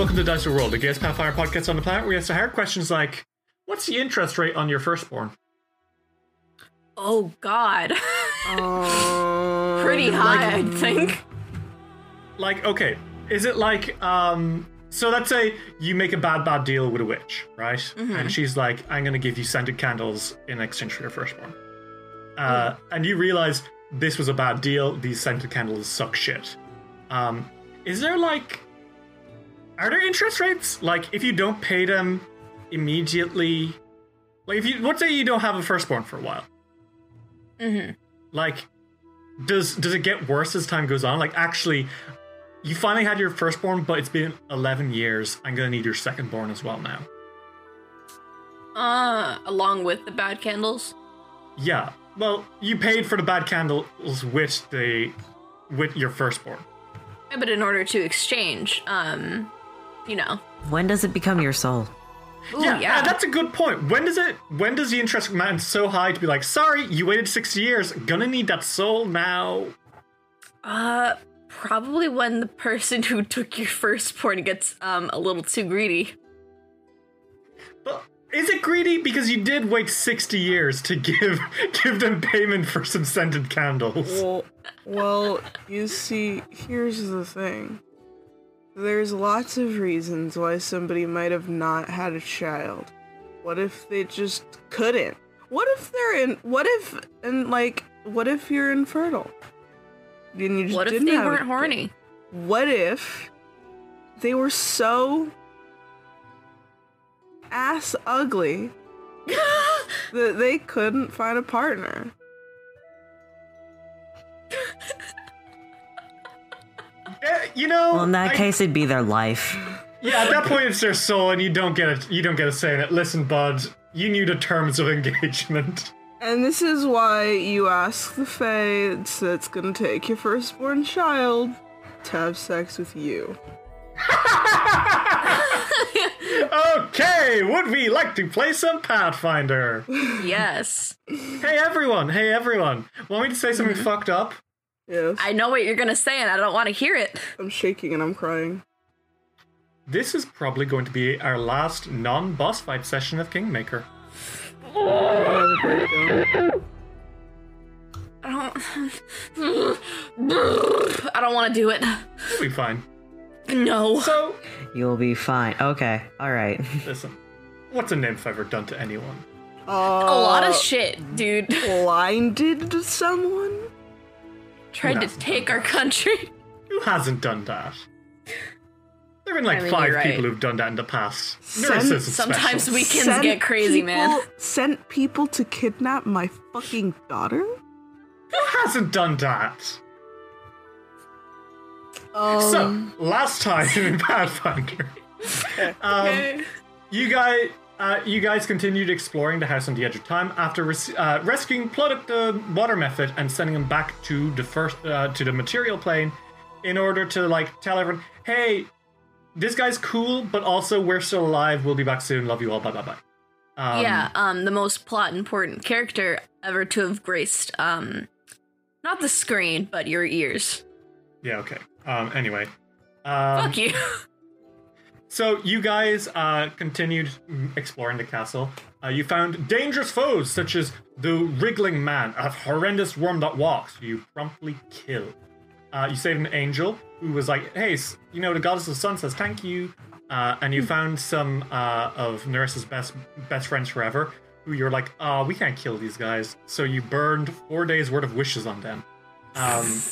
Welcome to Dice World, the gayest Pathfinder podcast on the planet. We answer hard questions like, "What's the interest rate on your firstborn?" Oh God, Uh, pretty high, I think. Like, okay, is it like, um, so let's say you make a bad, bad deal with a witch, right? And she's like, "I'm going to give you scented candles in exchange for your firstborn," uh, and you realize this was a bad deal. These scented candles suck shit. Um, is there like are there interest rates? Like if you don't pay them immediately, like if you let's say you don't have a firstborn for a while, Mhm. like does does it get worse as time goes on? Like actually, you finally had your firstborn, but it's been eleven years. I'm gonna need your secondborn as well now. Uh, along with the bad candles. Yeah. Well, you paid for the bad candles with the with your firstborn. Yeah, but in order to exchange, um, you know, When does it become your soul? Ooh, yeah, yeah, uh, that's a good point. When does it? When does the interest amount so high to be like, sorry, you waited six years, gonna need that soul now? uh, probably when the person who took your first firstborn gets um a little too greedy. But is it greedy because you did wait sixty years to give give them payment for some scented candles? Well, well, you see, here's the thing. There's lots of reasons why somebody might have not had a child. What if they just couldn't? What if they're in? What if and like? What if you're infertile? Then you just What if didn't they weren't horny? What if they were so ass ugly that they couldn't find a partner? Eh, you know, Well, in that I- case, it'd be their life. yeah. At that point, it's their soul, and you don't get it. You don't get a say in it. Listen, bud, you knew the terms of engagement. And this is why you ask the Fae that's gonna take your firstborn child to have sex with you. Okay, would we like to play some Pathfinder? yes, hey everyone, hey everyone. Want me to say something fucked up? Yes. I know what you're gonna say, and I don't want to hear it. I'm shaking and I'm crying. This is probably going to be our last non-boss fight session of Kingmaker. I have a breakdown. I don't. I don't want to do it. It'll be fine. No. So, You'll be fine. Okay, alright. listen. What's a nymph ever done to anyone? A lot Uh, of shit, dude. blinded someone? Tried to take our country. Who hasn't done that? There have been like I mean, five you're right. people who've done that in the past. Send- Nurses Sometimes special. weekends Sent get crazy, man. Sent people to kidnap my fucking daughter? Who hasn't done that? Um, so, last time in Pathfinder, um, you guys, uh, you guys continued exploring the house on the edge of time after res- uh, rescuing Pluttock the Water Method and sending him back to the first uh, to the material plane in order to like tell everyone, hey, this guy's cool, but also we're still alive. We'll be back soon. Love you all. Bye bye bye. Um, yeah, um, the most plot important character ever to have graced, um, not the screen, but your ears. Yeah. Okay. Um. Anyway. Um, Fuck you. So you guys uh, continued exploring the castle. Uh, you found dangerous foes such as the wriggling man, a horrendous worm that walks. You promptly kill. Uh, you saved an angel who was like, "Hey, you know, the goddess of the sun says thank you." Uh, and you found some uh, of Nyrissa's best best friends forever, who you're like, "Oh, we can't kill these guys." So you burned four days worth of wishes on them. Um,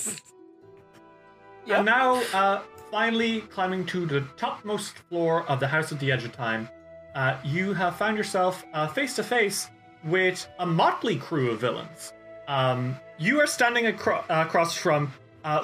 Yep. And now, uh, finally climbing to the topmost floor of the House at the Edge of Time, uh, you have found yourself face to face with a motley crew of villains. Um, you are standing acro- across from uh,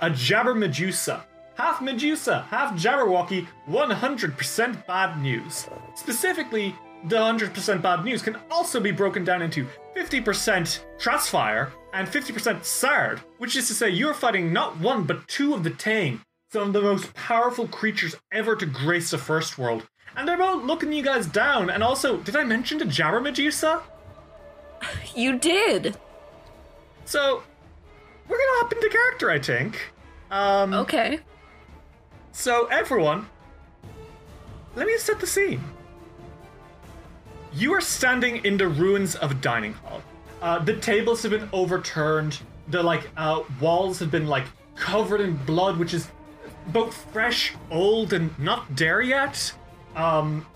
a Jabber Medusa. Half Medusa, half Jabberwocky, 100% bad news. Specifically, the 100% bad news can also be broken down into 50% Thrasfyr and 50% Sard, which is to say you're fighting not one but two of the Tane, some of the most powerful creatures ever to grace the First World. And they're both looking you guys down. And also, did I mention the Jabber Medusa? You did. So, we're gonna hop into character, I think. Um, Okay. So, everyone, let me set the scene. You are standing in the ruins of a dining hall. Uh, the tables have been overturned. The like uh, walls have been like covered in blood, which is both fresh, old, and not there yet. Um,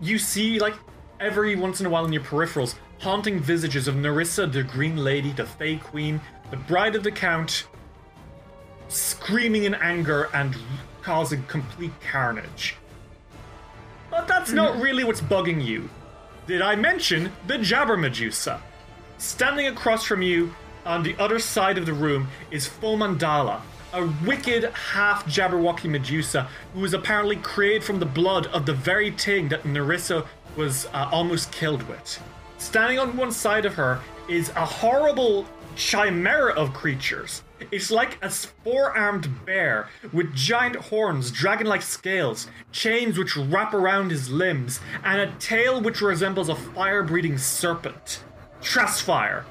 you see like every once in a while in your peripherals haunting visages of Nyrissa, the Green Lady, the Fey Queen, the Bride of the Count, screaming in anger and causing complete carnage. But that's not really what's bugging you. Did I mention the Jabber Medusa? Standing across from you on the other side of the room is Fomandala, a wicked half Jabberwocky Medusa who was apparently created from the blood of the very thing that Nyrissa was uh, almost killed with. Standing on one side of her is a horrible chimera of creatures. It's like a four armed bear with giant horns, dragon like scales, chains which wrap around his limbs, and a tail which resembles a fire breathing serpent. Thrasfyr.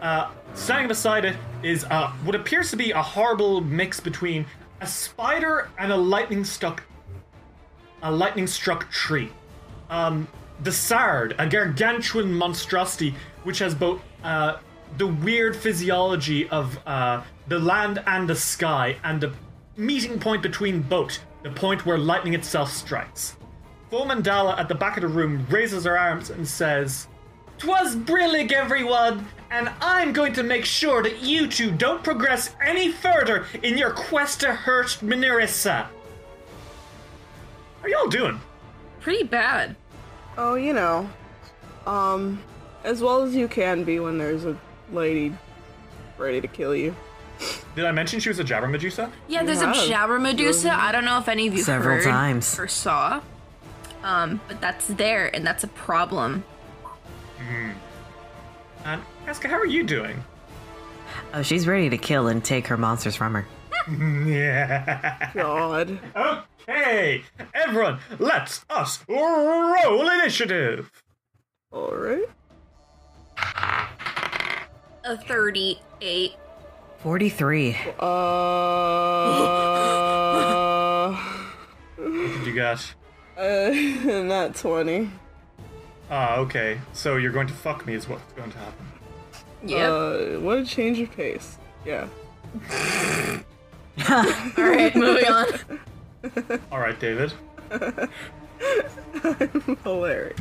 Uh, standing beside it is uh, what appears to be a horrible mix between a spider and a lightning struck a lightning struck tree. Um, the Sard, a gargantuan monstrosity which has both uh, the weird physiology of uh, the land and the sky, and the meeting point between both, the point where lightning itself strikes. Fomandala at the back of the room raises her arms and says, Twas brillig, everyone, and I'm going to make sure that you two don't progress any further in your quest to hurt Minarissa. How y'all doing? Pretty bad. Oh, you know, um, as well as you can be when there's a lady ready to kill you. Did I mention she was a Jabber Medusa? Yeah, there's a have. Jabber Medusa. I don't know if any of you Several heard times. or saw. Um, but that's there, and that's a problem. And Casca, how are you doing? Oh, she's ready to kill and take her monsters from her. Yeah. God. Okay, everyone, let's us roll initiative. Alright. A 38. 43. Uh. What did you got? uh, not 20. Ah, okay. So you're going to fuck me is what's going to happen. Yeah. Uh, what a change of pace. Yeah. All right, moving on. All right, David. Hilarious.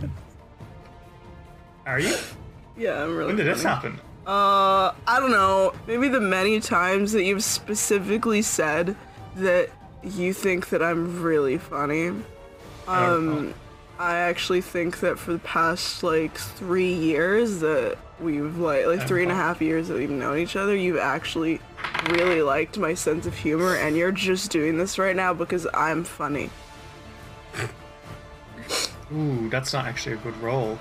Are you? Yeah, I'm really. When did this happen? Uh, I don't know. Maybe the many times that you've specifically said that you think that I'm really funny. I Um, know. I actually think that for the past like three years that we've like like three and a half years that we've known each other, you've actually really liked my sense of humor, and you're just doing this right now because I'm funny. Ooh, that's not actually a good roll.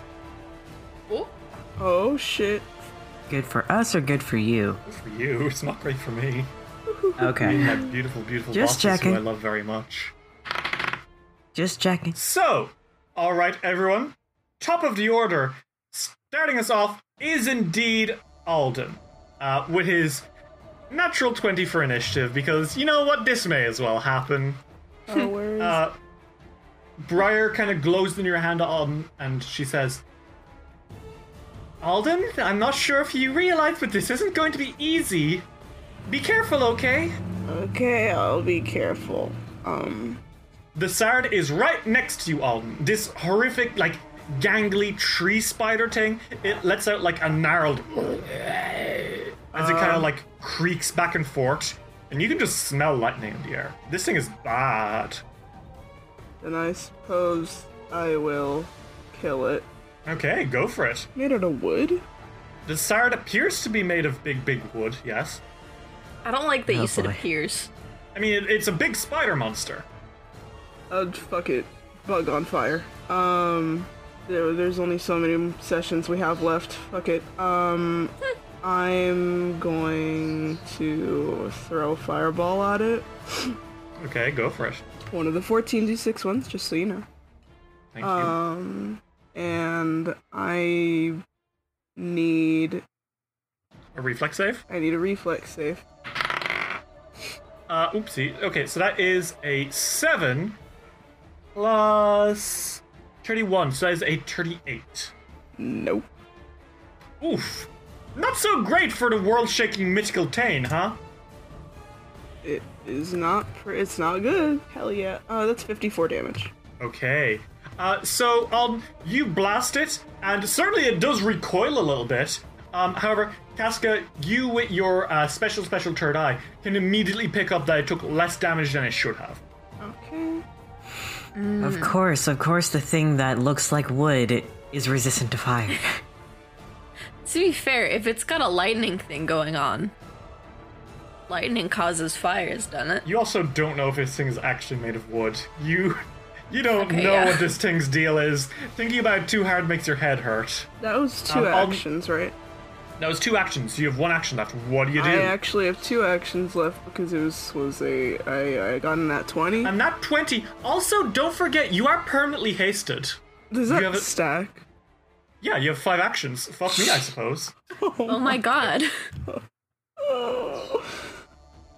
Oh shit! Good for us or good for you? Good for you. It's not great for me. Okay. My beautiful, beautiful Just bosses who checking. I love very much. Just checking. So, all right, everyone. Top of the order, starting us off, is indeed Alden, uh, with his natural 20 for initiative, because you know what? This may as well happen. Oh, where is Uh, Briar kind of glows in your hand, Alden, and she says, Alden, I'm not sure if you realize, but this isn't going to be easy. Be careful, okay? Okay, I'll be careful. Um, The Sard is right next to you, Alden. This horrific, like, gangly tree spider thing, it lets out like a gnarled as it kind of like creaks back and forth, and you can just smell lightning in the air. This thing is bad. then I suppose I will kill it. Okay, go for it. Made out of wood? The Sard appears to be made of big, big wood, yes. I don't like that Oh, you said boy. appears. I mean, it, it's a big spider monster. Uh, fuck it. Bug on fire. Um, there, there's only so many sessions we have left. Fuck it. Um, I'm going to throw a fireball at it. Okay, go for it. One of the 14d6 ones, just so you know. Thank you. Um, and I need a reflex save? I need a reflex save. Uh, oopsie. Okay, so that is a 7 plus 31, so that is a 38. Nope. Oof. Not so great for the world-shaking mythical Tane, huh? It is not. Pr- it's not good. Hell yeah. Uh, that's 54 damage. Okay. Uh, so, um, you blast it, and certainly it does recoil a little bit. Um, however, Casca, you with your uh, special, special third eye can immediately pick up that it took less damage than it should have. Okay. Of course, of course, the thing that looks like wood is resistant to fire. To be fair, if it's got a lightning thing going on, lightning causes fires, doesn't it? You also don't know if this thing is actually made of wood. You, you don't Okay, know yeah. what this thing's deal is. Thinking about it too hard makes your head hurt. That was two Um, I'll- actions, right? That was two actions. You have one action left. What do you do? I actually have two actions left because it was was a I I got in that 20. And that 20. Also, don't forget, you are permanently hasted. Does you that have a- stack? Yeah, you have five actions. Fuck me, I suppose. Oh my god. Oh,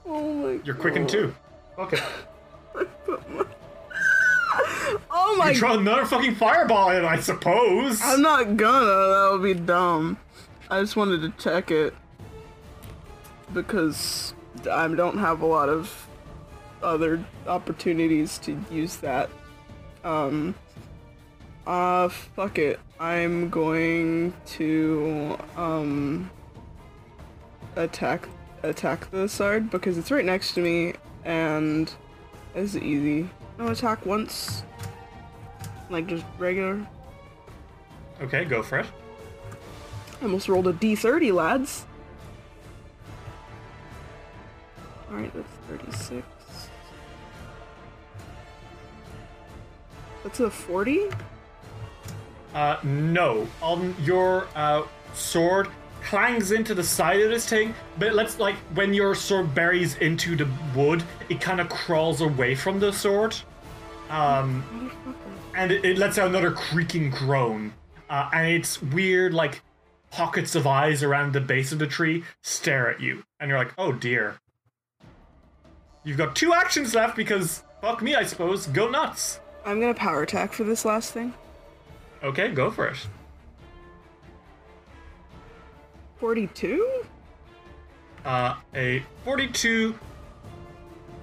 oh my. You're quickened too. Okay. Oh my. You throw another fucking fireball in, I suppose. I'm not gonna. That would be dumb. I just wanted to check it because I don't have a lot of other opportunities to use that. Um. Uh, fuck it. I'm going to um attack attack the Sard because it's right next to me and it's easy. No attack once. Like just regular. Okay, go for it. I almost rolled a d30, lads. Alright, that's 36. That's a 40? Uh, no. On your uh, sword clangs into the side of this thing, but let's like when your sword buries into the wood, it kind of crawls away from the sword, um, and it, it lets out another creaking groan, uh, and it's weird like pockets of eyes around the base of the tree stare at you, and you're like, oh dear. You've got two actions left because fuck me, I suppose. Go nuts. I'm gonna power attack for this last thing. Okay, go for it. 42? Uh, a 42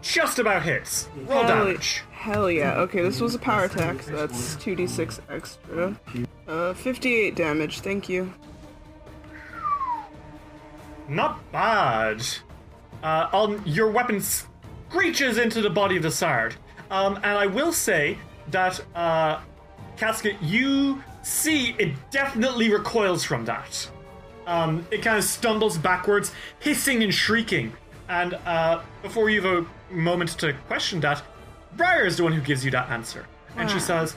just about hits. Roll Hell, damage. hell yeah. Okay, this was a power attack, so that's 2d6 extra. Uh, 58 damage, thank you. Not bad. Uh, on your weapon screeches into the body of the Sard. Um, and I will say that, uh, Casca, you see it definitely recoils from that. Um, it kind of stumbles backwards, hissing and shrieking. And uh, before you have a moment to question that, Briar is the one who gives you that answer. And she says,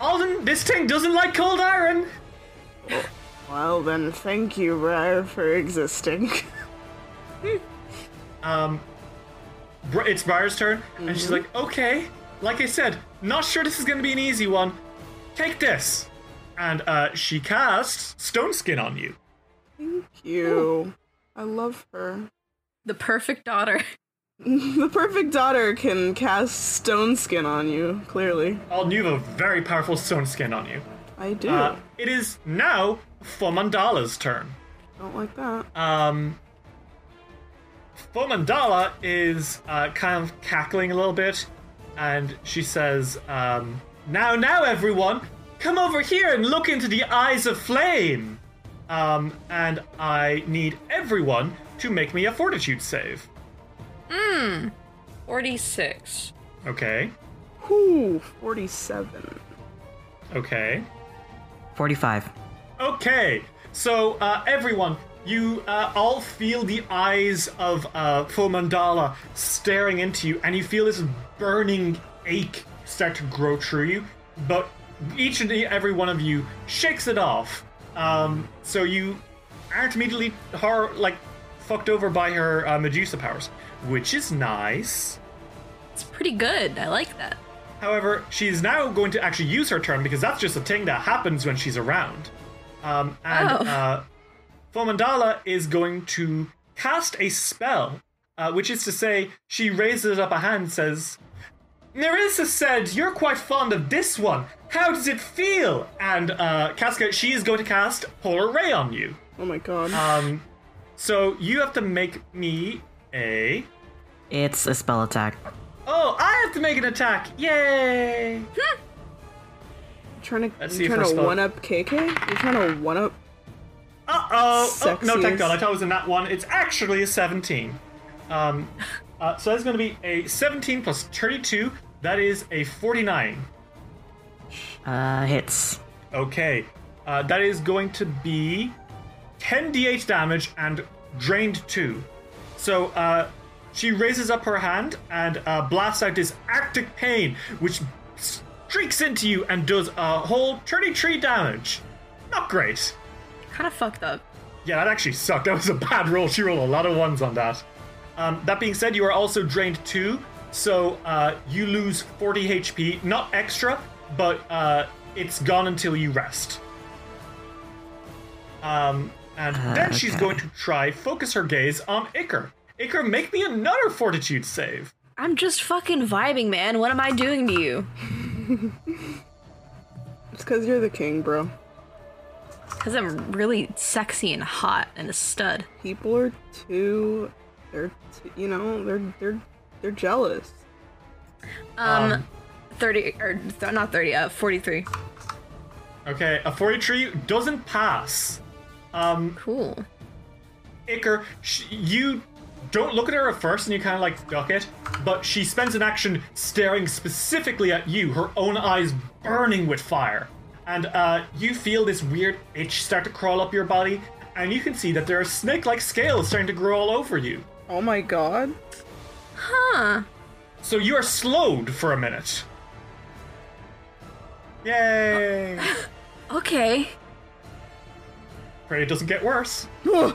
Alden, this thing doesn't like cold iron. Well then, thank you, Briar, for existing. um, it's Briar's turn, and she's like, okay, like I said, not sure this is going to be an easy one. Take this. And uh, she casts Stone Skin on you. thank you. I love her. The perfect daughter. The perfect daughter can cast stone skin on you, clearly. Oh, you have a very powerful stone skin on you. I do. Uh, it is now Fomandala's turn. Don't like that. Um, Fomandala is uh, kind of cackling a little bit, and she says, um, "Now, now, everyone, come over here and look into the eyes of flame." Um, and I need everyone to make me a fortitude save. 46. Okay. Whew, 47. Okay. 45. Okay, so uh, everyone, you uh, all feel the eyes of uh, Fomandala staring into you, and you feel this burning ache start to grow through you. But each and every one of you shakes it off. Um, so you aren't immediately hor- like fucked over by her uh, Medusa powers, which is nice. It's pretty good. I like that. However, she's now going to actually use her turn because that's just a thing that happens when she's around. Um, and Oh. uh, Fomandala is going to cast a spell, uh, which is to say, she raises up a hand and says, Nyrissa said you're quite fond of this one. How does it feel? And uh, Casca, she is going to cast Polar Ray on you. Oh my god. Um, so you have to make me a. It's a spell attack. Oh, I have to make an attack! Yay! trying to, let's you see trying to one up KK? You're trying to one up. Uh oh! Oh, no, thank God. I thought it was in that one. It's actually a 17. Um, uh, so that's going to be a 17 plus 32. That is a 49. Uh, hits. Okay. Uh, that is going to be 10d8 damage and drained 2. So uh, she raises up her hand and uh, blasts out this Arctic pain, which streaks into you and does a whole 33 damage. Not great. Kind of fucked up. Yeah, that actually sucked. That was a bad roll. She rolled a lot of ones on that. Um, that being said, you are also drained two, so uh, you lose 40 HP. Not extra, but uh, it's gone until you rest. Um, and then she's going to try focus her gaze on Iker. Iker, make me another fortitude save. I'm just fucking vibing, man. What am I doing to you? It's because you're the king, bro. Because I'm really sexy and hot and a stud. People are too. They're, t- you know, they're they're they're jealous. Um, Um, 30, or not 30, uh, 43. Okay, a 43 doesn't pass. Um, Cool. Iker, sh- you don't look at her at first and you kind of like duck it, but she spends an action staring specifically at you, her own eyes burning with fire. And uh, you feel this weird itch start to crawl up your body, and you can see that there are snake like scales starting to grow all over you. Oh my god. Huh. So you are slowed for a minute. Yay! Okay. Pray it doesn't get worse.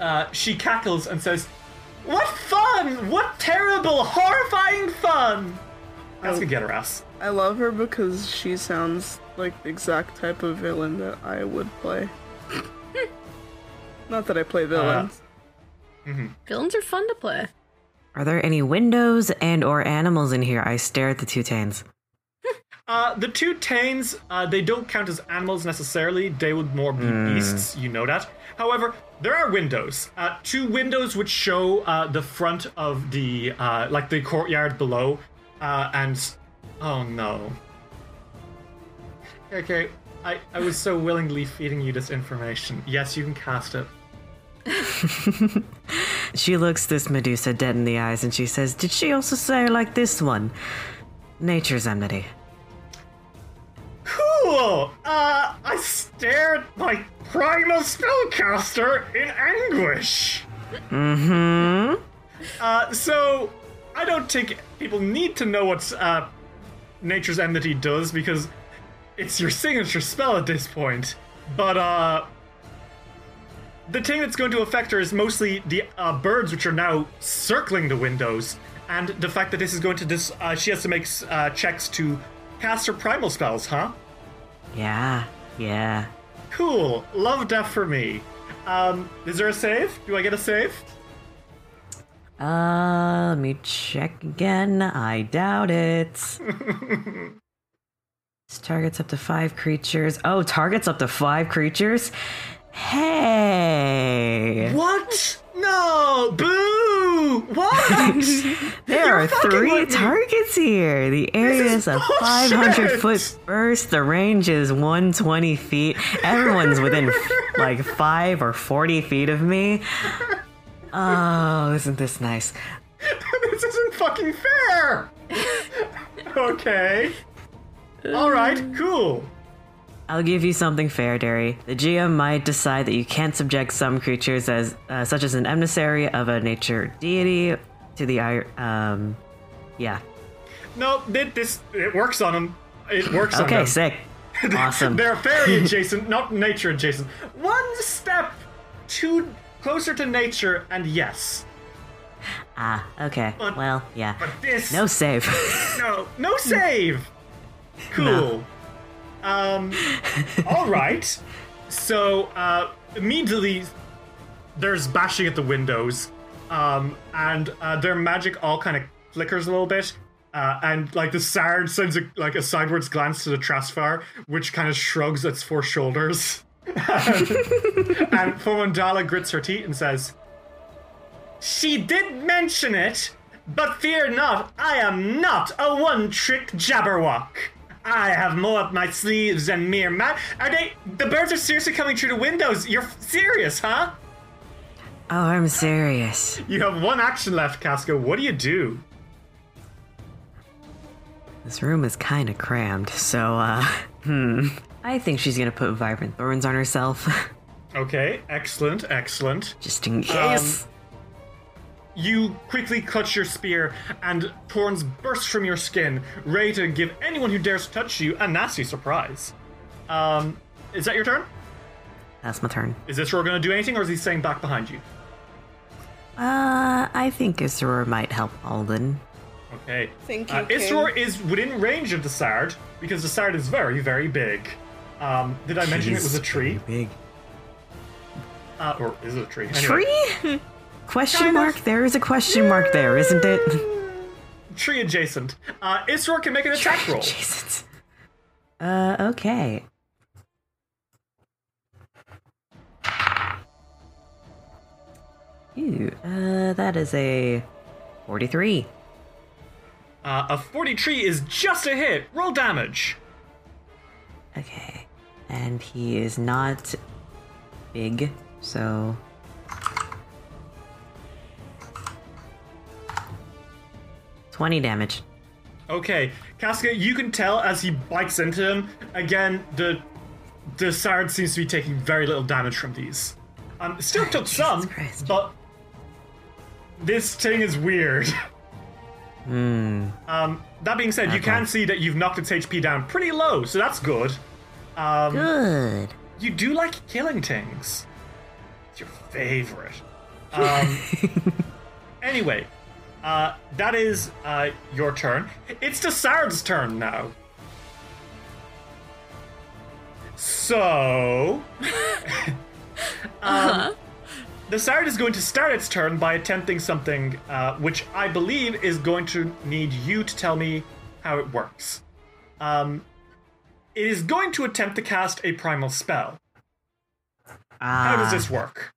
Ugh. Uh, she cackles and says, What fun! What terrible, horrifying fun! That's gonna get her ass. I love her because she sounds like the exact type of villain that I would play. Not that I play villains. Mm-hmm. Villains are fun to play. Are there any windows and or animals in here? I stare at the two tains. Uh, the two tains, uh, they don't count as animals necessarily. They would more be beasts, you know that. However, there are windows. Uh, two windows which show uh, the front of the, uh, like the courtyard below. Uh, and, oh no. Okay, I, I was so willingly feeding you this information. Yes, you can cast it. She looks this Medusa dead in the eyes and she says, Did she also say like this one? Nature's enmity. Cool! Uh, I stare at my primal spellcaster in anguish. Mm-hmm. Uh, so I don't think people need to know what uh, Nature's Enmity does because it's your signature spell at this point. But uh, the thing that's going to affect her is mostly the uh, birds which are now circling the windows, and the fact that this is going to dis- uh, she has to make uh, checks to cast her primal spells, huh? Yeah, yeah. Cool. Love death for me. Um, is there a save? Do I get a save? Uh, let me check again. I doubt it. this targets up to five creatures. Oh, targets up to five creatures? Hey! What? No! Boo! What? There are fucking three targets here. The area is is a 500 foot burst. The range is 120 feet. Everyone's within like 5 or 40 feet of me. Oh, isn't this nice? this isn't fucking fair! okay. Alright, cool. I'll give you something fair, Derry. The GM might decide that you can't subject some creatures, as uh, such as an emissary of a nature deity, to the um, yeah. No, it, this it works on them. It works on them. Okay, sick, awesome. They're fairy adjacent, not nature adjacent. One step too closer to nature, and yes. ah, okay. But- Well, yeah. But this No save. no no save. Cool. Um. all right. So uh, immediately, there's bashing at the windows, um, and uh, their magic all kind of flickers a little bit. Uh, and like the Sard sends a, like a sideways glance to the Thrasfyr, which kind of shrugs its four shoulders. and Fomandala grits her teeth and says, She did mention it, but fear not, I am not a one trick jabberwock. I have more up my sleeves than mere ma- Are they. The birds are seriously coming through the windows. You're serious, huh? oh, I'm serious. You have one action left, Casca. What do you do? This room is kind of crammed, so, uh, hmm. I think she's gonna put Vibrant Thorns on herself, Okay, excellent, excellent. just in case. You quickly clutch your spear, and thorns burst from your skin, ready to give anyone who dares touch you a nasty surprise. Um, is that your turn? That's my turn. Is this going to do anything, or is he staying back behind you? Uh, I think Isror might help Alden. Okay. Thank you, Uh, King. Isror is within range of the Sard because the Sard is very, very big. Um, did I mention it was a tree? Big. Uh, or is it a tree? Anyway, Tree? question Kind of. mark? There is a question mark there, isn't it? Tree adjacent. Uh, Isror can make an attack roll. Jesus. Uh, okay. Ew, uh, that is a 43. Uh, a 43 is just a hit. Roll damage. Okay. And he is not big, so. Twenty damage. Okay, Casca, you can tell as he bites into him. Again, the the Sard seems to be taking very little damage from these. Um, still took some, Christ. but this thing is weird. Hmm. Um, that being said, you can see that you've knocked its HP down pretty low, so that's good. Um, Good. you do like killing things. It's your favorite. Um, anyway, uh, that is uh, your turn. It's the Sard's turn now. So, um, the Sard is going to start its turn by attempting something uh, which I believe is going to need you to tell me how it works. Um, it is going to attempt to cast a primal spell. How does Ah. this work?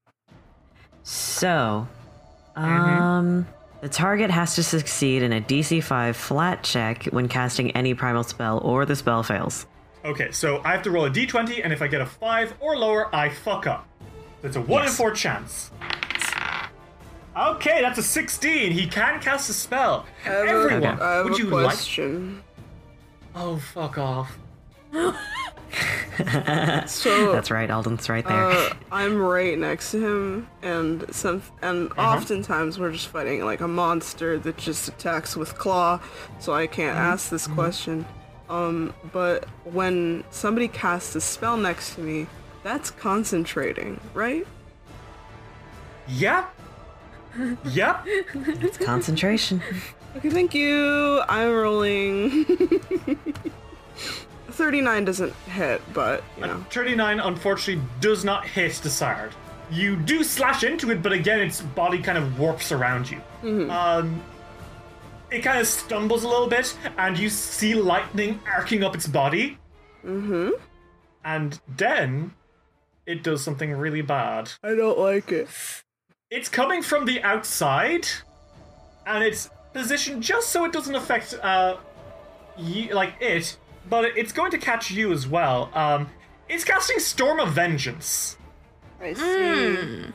So, um, the target has to succeed in a DC 5 flat check when casting any primal spell, or the spell fails. Okay, so I have to roll a d20, and if I get a 5 or lower, I fuck up. It's a 1 in 4 chance. Okay, that's a 16. He can cast a spell. I have a- Everyone, I have would a you like. Oh, fuck off. So That's right, Alden's right there. uh, I'm right next to him, and some and Uh-huh. oftentimes we're just fighting like a monster that just attacks with claw, so I can't Mm-hmm. ask this question. Um, but when somebody casts a spell next to me, that's concentrating, right? Yep. Yep. it's concentration. Okay, thank you. I'm rolling. 39 doesn't hit, but you know. 39 unfortunately does not hit the Sard. you do slash into it, but again, its body kind of warps around you. Um, it kind of stumbles a little bit, and you see lightning arcing up its body. Mm-hmm. And then it does something really bad. I don't like it. It's coming from the outside, and it's positioned just so it doesn't affect uh, you, like it, but it's going to catch you as well. Um, it's casting Storm of Vengeance. I see.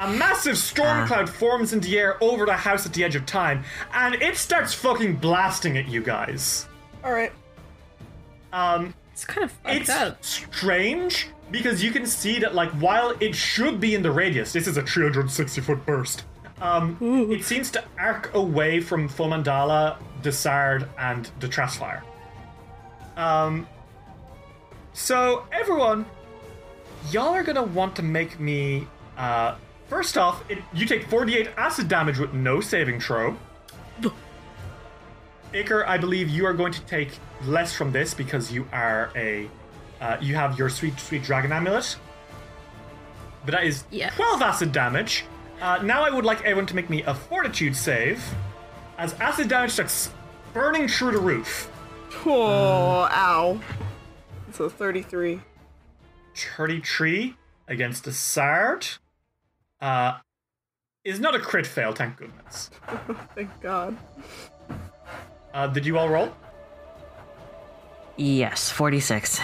A massive storm cloud forms in the air over the house at the edge of time, and it starts fucking blasting at you guys. All right. Um, It's kind of fucked it's up. strange because you can see that, like, while it should be in the radius, this is a 360 foot burst. Um, it seems to arc away from Fomandala, Desard, and the Thrasfyr. Um, so everyone, y'all are gonna want to make me. Uh, first off, it, you take 48 acid damage with no saving throw. Iker, I believe you are going to take less from this because you are a. Uh, you have your sweet, sweet dragon amulet. But that is Yes. 12 acid damage. Uh, now I would like everyone to make me a fortitude save, as acid damage starts burning through the roof. Oh, ow. It's a 33. 33 against the Sard. Uh, is not a crit fail, thank goodness. Thank God. Uh, did you all roll? Yes, 46.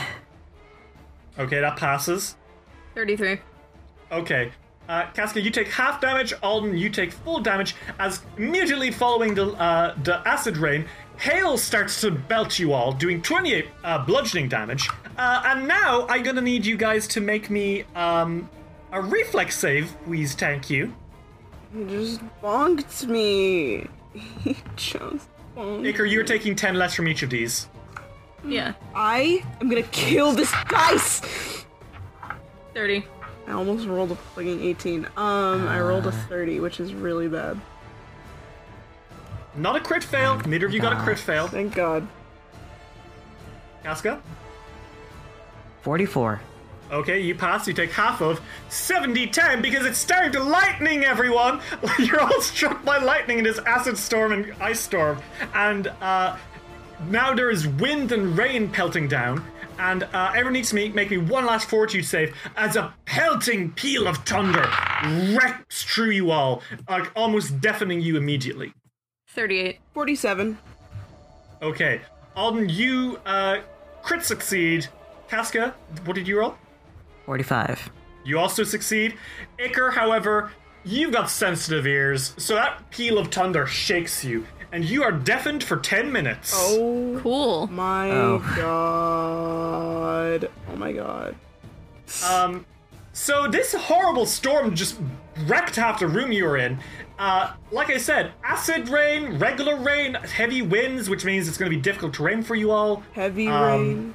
Okay, that passes. 33. Okay. Uh, Casca, you take half damage. Alden, you take full damage. As immediately following the uh, the acid rain, hail starts to belt you all, doing 28 uh, bludgeoning damage. Uh, and now I'm gonna need you guys to make me um, a reflex save, please. Thank you. He just bonked me. He just bonked Iker, you're taking 10 less from each of these. Yeah. I am gonna kill this dice! 30. I almost rolled a fucking 18. Um, I rolled a 30, which is really bad. Not a crit fail. Neither of you got a crit fail. Thank God. Casca. 44. Okay, you pass. You take half of 70 10 because it's starting to lightning, everyone! You're all struck by lightning in this acid storm and ice storm. And uh, now there is wind and rain pelting down. And uh, everyone needs to make, make me one last fortitude save as a pelting peal of thunder wrecks through you all, like almost deafening you immediately. 38. 47. Okay, Alden, you uh, crit succeed. Casca, what did you roll? 45. You also succeed. Iker, however, you've got sensitive ears, so that peal of thunder shakes you, and you are deafened for 10 minutes. Oh Cool. my Oh. god. Oh my god. Um, so this horrible storm just wrecked half the room you were in. Uh, like I said, acid rain, regular rain, heavy winds, which means it's going to be difficult terrain for you all. Heavy Um, rain.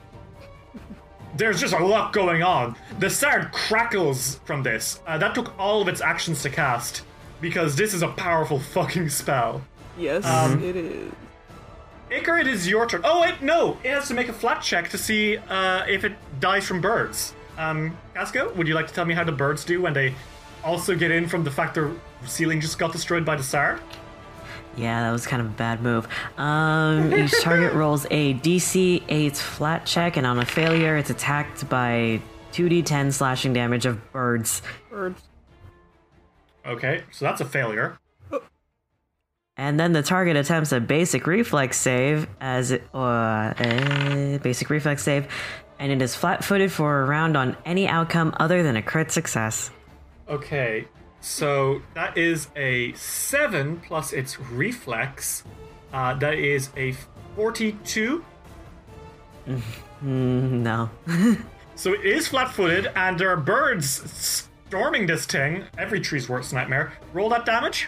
There's just a lot going on. The Sard crackles from this. Uh, that took all of its actions to cast, because this is a powerful fucking spell. Yes, um, it is. Iker, it is your turn. Oh wait, no! It has to make a flat check to see uh, if it dies from birds. Um, Casca, would you like to tell me how the birds do when they also get in from the fact their ceiling just got destroyed by the Sard? Yeah, that was kind of a bad move. Um, each target rolls a DC 8 flat check, and on a failure, it's attacked by 2d10 slashing damage of birds. Birds. Okay, so that's a failure. And then the target attempts a basic reflex save as it, uh, uh, basic reflex save, and it is flat-footed for a round on any outcome other than a crit success. Okay, so that is a 7 plus its reflex. Uh, that is a 42. Mm, no. So it is flat footed, and there are birds storming this thing. Every tree's worst nightmare. Roll that damage.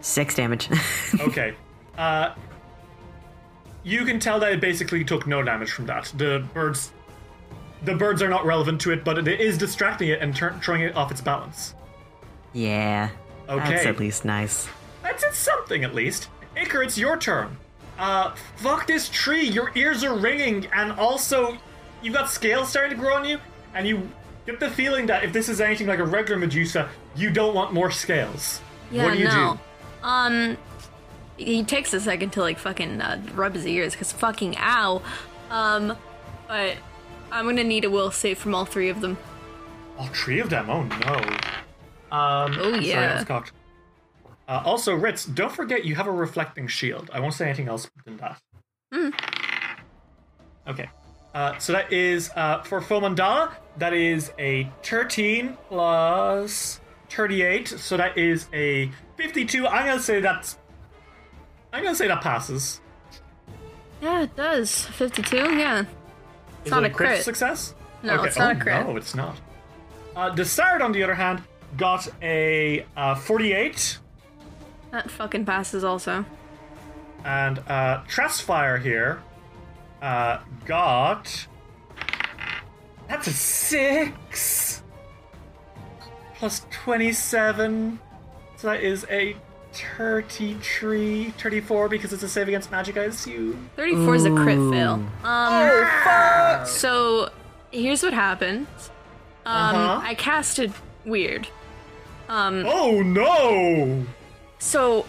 Six damage. Okay. Uh, you can tell that it basically took no damage from that. The birds, the birds are not relevant to it, but it is distracting it and turn, throwing it off its balance. yeah. That's at least nice. That's it's something at least. Iker, it's your turn. Uh, fuck this tree. Your ears are ringing, and also you've got scales starting to grow on you, and you get the feeling that if this is anything like a regular Medusa, you don't want more scales. Yeah, what do you no. do? Um, he takes a second to like fucking uh, rub his ears because fucking ow. Um, but I'm gonna need a will save from all three of them. All three of them. Oh no. Um, Oh, sorry, yeah. that's cocked. Uh, also, Ritz, don't forget you have a reflecting shield. I won't say anything else than that. Hmm. Okay. Uh, so that is uh, for Fomandala. That is a 13 plus 38. So that is a 52. I'm gonna say that's. I'm gonna say that passes. Yeah, it does. 52. Yeah. Is not it a crit. success? No, it's not oh, a crit. No, it's not. Uh, on the other hand, got a uh, 48. That fucking passes also. And uh, Thrasfyr here uh, got. That's a 6! Plus 27. So that is a 33, 34 because it's a save against magic, I assume. 34 is a crit Ooh. fail. Um, so here's what happened. Um, Uh-huh. I casted weird. Um, Oh no! so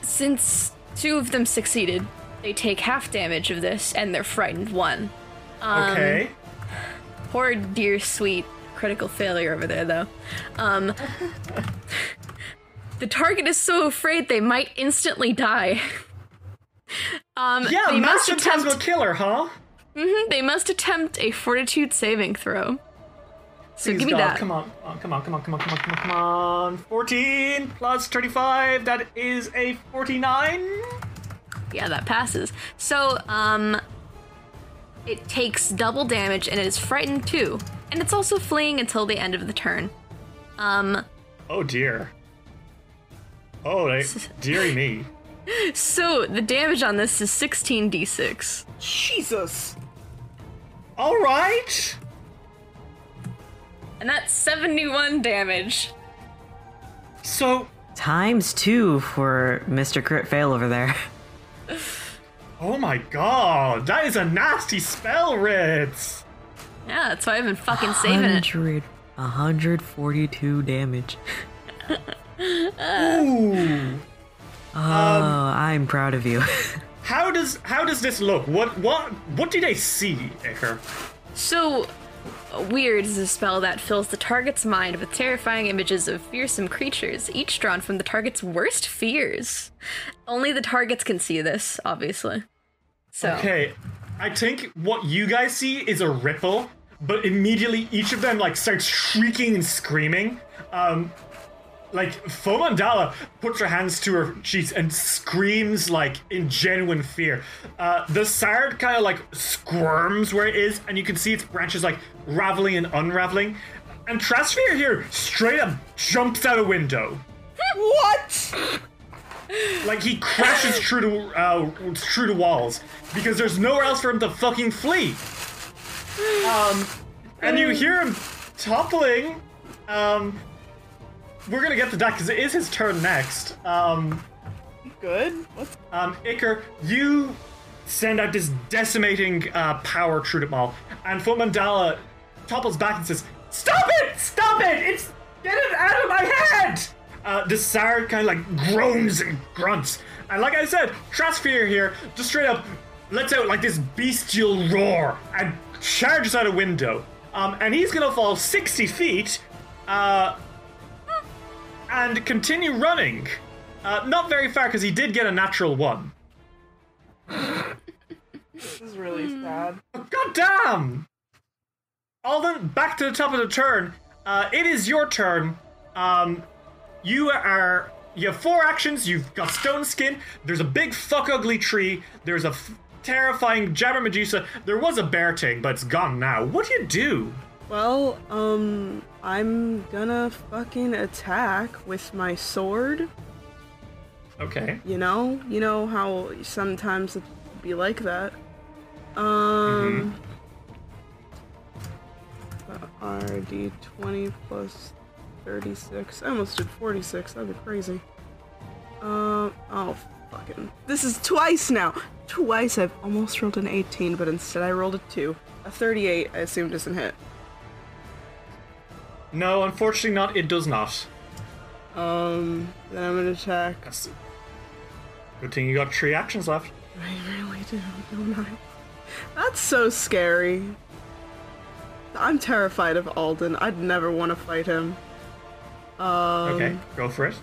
since two of them succeeded, they take half damage of this, and they're frightened one. Um, Okay. Poor dear sweet critical failure over there, though. Um, the target is so afraid they might instantly die. Um, Yeah, they must attempt. Phantasmal Killer, huh? Mm-hmm, they must attempt a Fortitude saving throw. So Please give me God, that. Come on, oh, come on, come on, come on, come on, come on, come on. 14 plus 35, that is a 49. Yeah, that passes. So, um, it takes double damage and it is frightened too, and it's also fleeing until the end of the turn. Um, Oh dear. Oh, they, dearie me. so the damage on this is 16d6. Jesus. All right. And that's 71 damage. So, Times two for Mr. Crit Fail over there. oh my god, that is a nasty spell, Ritz. Yeah, that's why I've been fucking saving it. 100, 142 damage. Ooh. Oh, I'm proud of you. How does how does this look? What what what do they see, Iker? So, Weird is a spell that fills the target's mind with terrifying images of fearsome creatures, each drawn from the target's worst fears. Only the targets can see this, obviously. So, Okay, I think what you guys see is a ripple, but immediately each of them like starts shrieking and screaming. Um, like Fomandala puts her hands to her cheeks and screams like in genuine fear. Uh, the Sard kind of like squirms where it is, and you can see its branches like raveling and unraveling. And Thrasfyr here straight up jumps out a window. What? Like he crashes through the uh, through the walls because there's nowhere else for him to fucking flee. Um, and you hear him toppling. Um, we're gonna get the that because it is his turn next. Um, Good. What's um, Iker, you send out this decimating uh, power through the mall, and Fomandala topples back and says, "Stop it! Stop it! It's get it out of my head!" Uh, the Sard kind of like groans and grunts, and like I said, Thrasfyr here just straight up lets out like this bestial roar and charges out a window. Um, and he's gonna fall 60 feet, uh, and continue running. Uh, not very far because he did get a natural one. this is really sad. God damn! Alden, back to the top of the turn. Uh, it is your turn. Um, you are. You have four actions. You've got Stone Skin. There's a big fuck ugly tree. There's a f- terrifying Jabber Medusa. There was a bear thing, but it's gone now. What do you do? Well, um, I'm gonna fucking attack with my sword. Okay. You know, you know how sometimes it be like that. Um, RD twenty plus thirty six. I almost did forty six. That'd be crazy. Um, oh fucking. This is twice now. Twice I've almost rolled an eighteen, but instead I rolled a two. A thirty eight. I assume doesn't hit. No, unfortunately not. It does not. Um, then I'm gonna attack. That's- Good thing you got three actions left. I really do, don't I? That's so scary. I'm terrified of Alden. I'd never want to fight him. Um, Okay, go for it.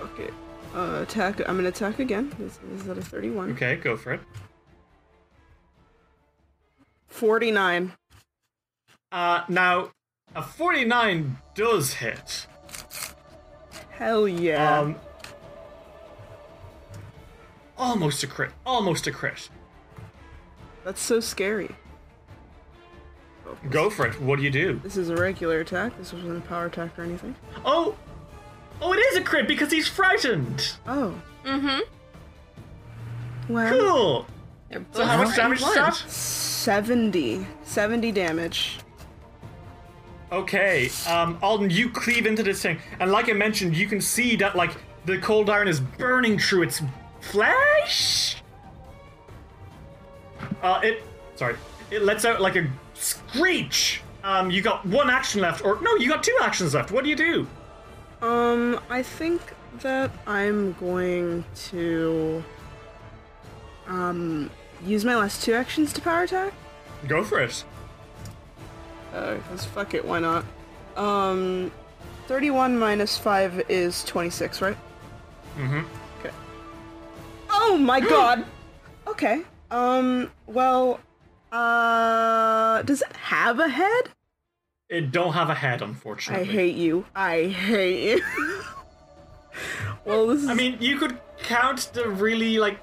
Okay. Uh, attack. I'm gonna attack again. This, this is at a 31. Okay, go for it. 49. Uh, now, a 49 does hit. Hell yeah. Um, almost a crit. Almost a crit. That's so scary. Go for it. What do you do? This is a regular attack. This wasn't a power attack or anything. Oh! Oh, it is a crit because he's frightened! Oh. Mm-hmm. Well, Cool! So how much damage is that? 70. 70 damage. Okay, um, Alden, you cleave into this thing, and like I mentioned, you can see that, like, the cold iron is burning through its flesh! Uh, it. Sorry. It lets out, like, a screech! Um, you got one action left, or no, you got two actions left. What do you do? Um, I think that I'm going to um use my last two actions to power attack. Go for it. Uh, cause fuck it, why not? Um, 31 minus 5 is 26, right? Mm-hmm. Okay. Oh my god! Okay. Um, well, uh, does it have a head? It don't have a head, unfortunately. I hate you. I hate you. well, this is. I mean, you could count the really like,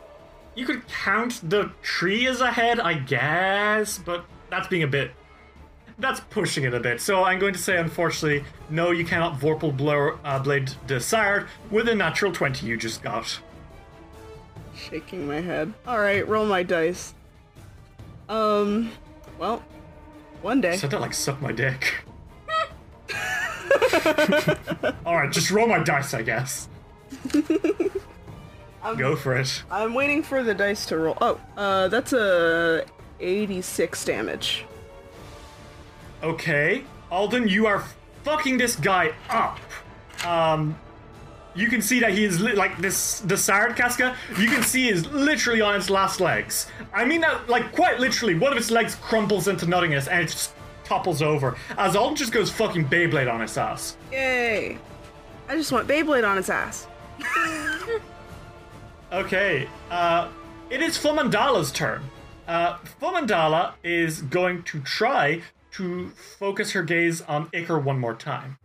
you could count the tree as a head, I guess, but that's being a bit, that's pushing it a bit. So I'm going to say, unfortunately, no, you cannot Vorpal blow, uh, Blade Desired with a natural twenty you just got. shaking my head. Alright, roll my dice. Um, well, one day. Said that like suck my dick. All right, just roll my dice, I guess. Go for it. I'm waiting for the dice to roll. Oh, uh, that's a 86 damage. Okay, Alden, you are fucking this guy up. Um, you can see that he is li- like this. The Sard Casca, you can see is literally on its last legs. I mean that like quite literally. One of its legs crumples into nothingness and it just topples over as Alden just goes fucking Beyblade on its ass. Yay! I just want Beyblade on its ass. Okay, uh, it is Fomandala's turn. Uh, Fomandala is going to try to focus her gaze on Iker one more time.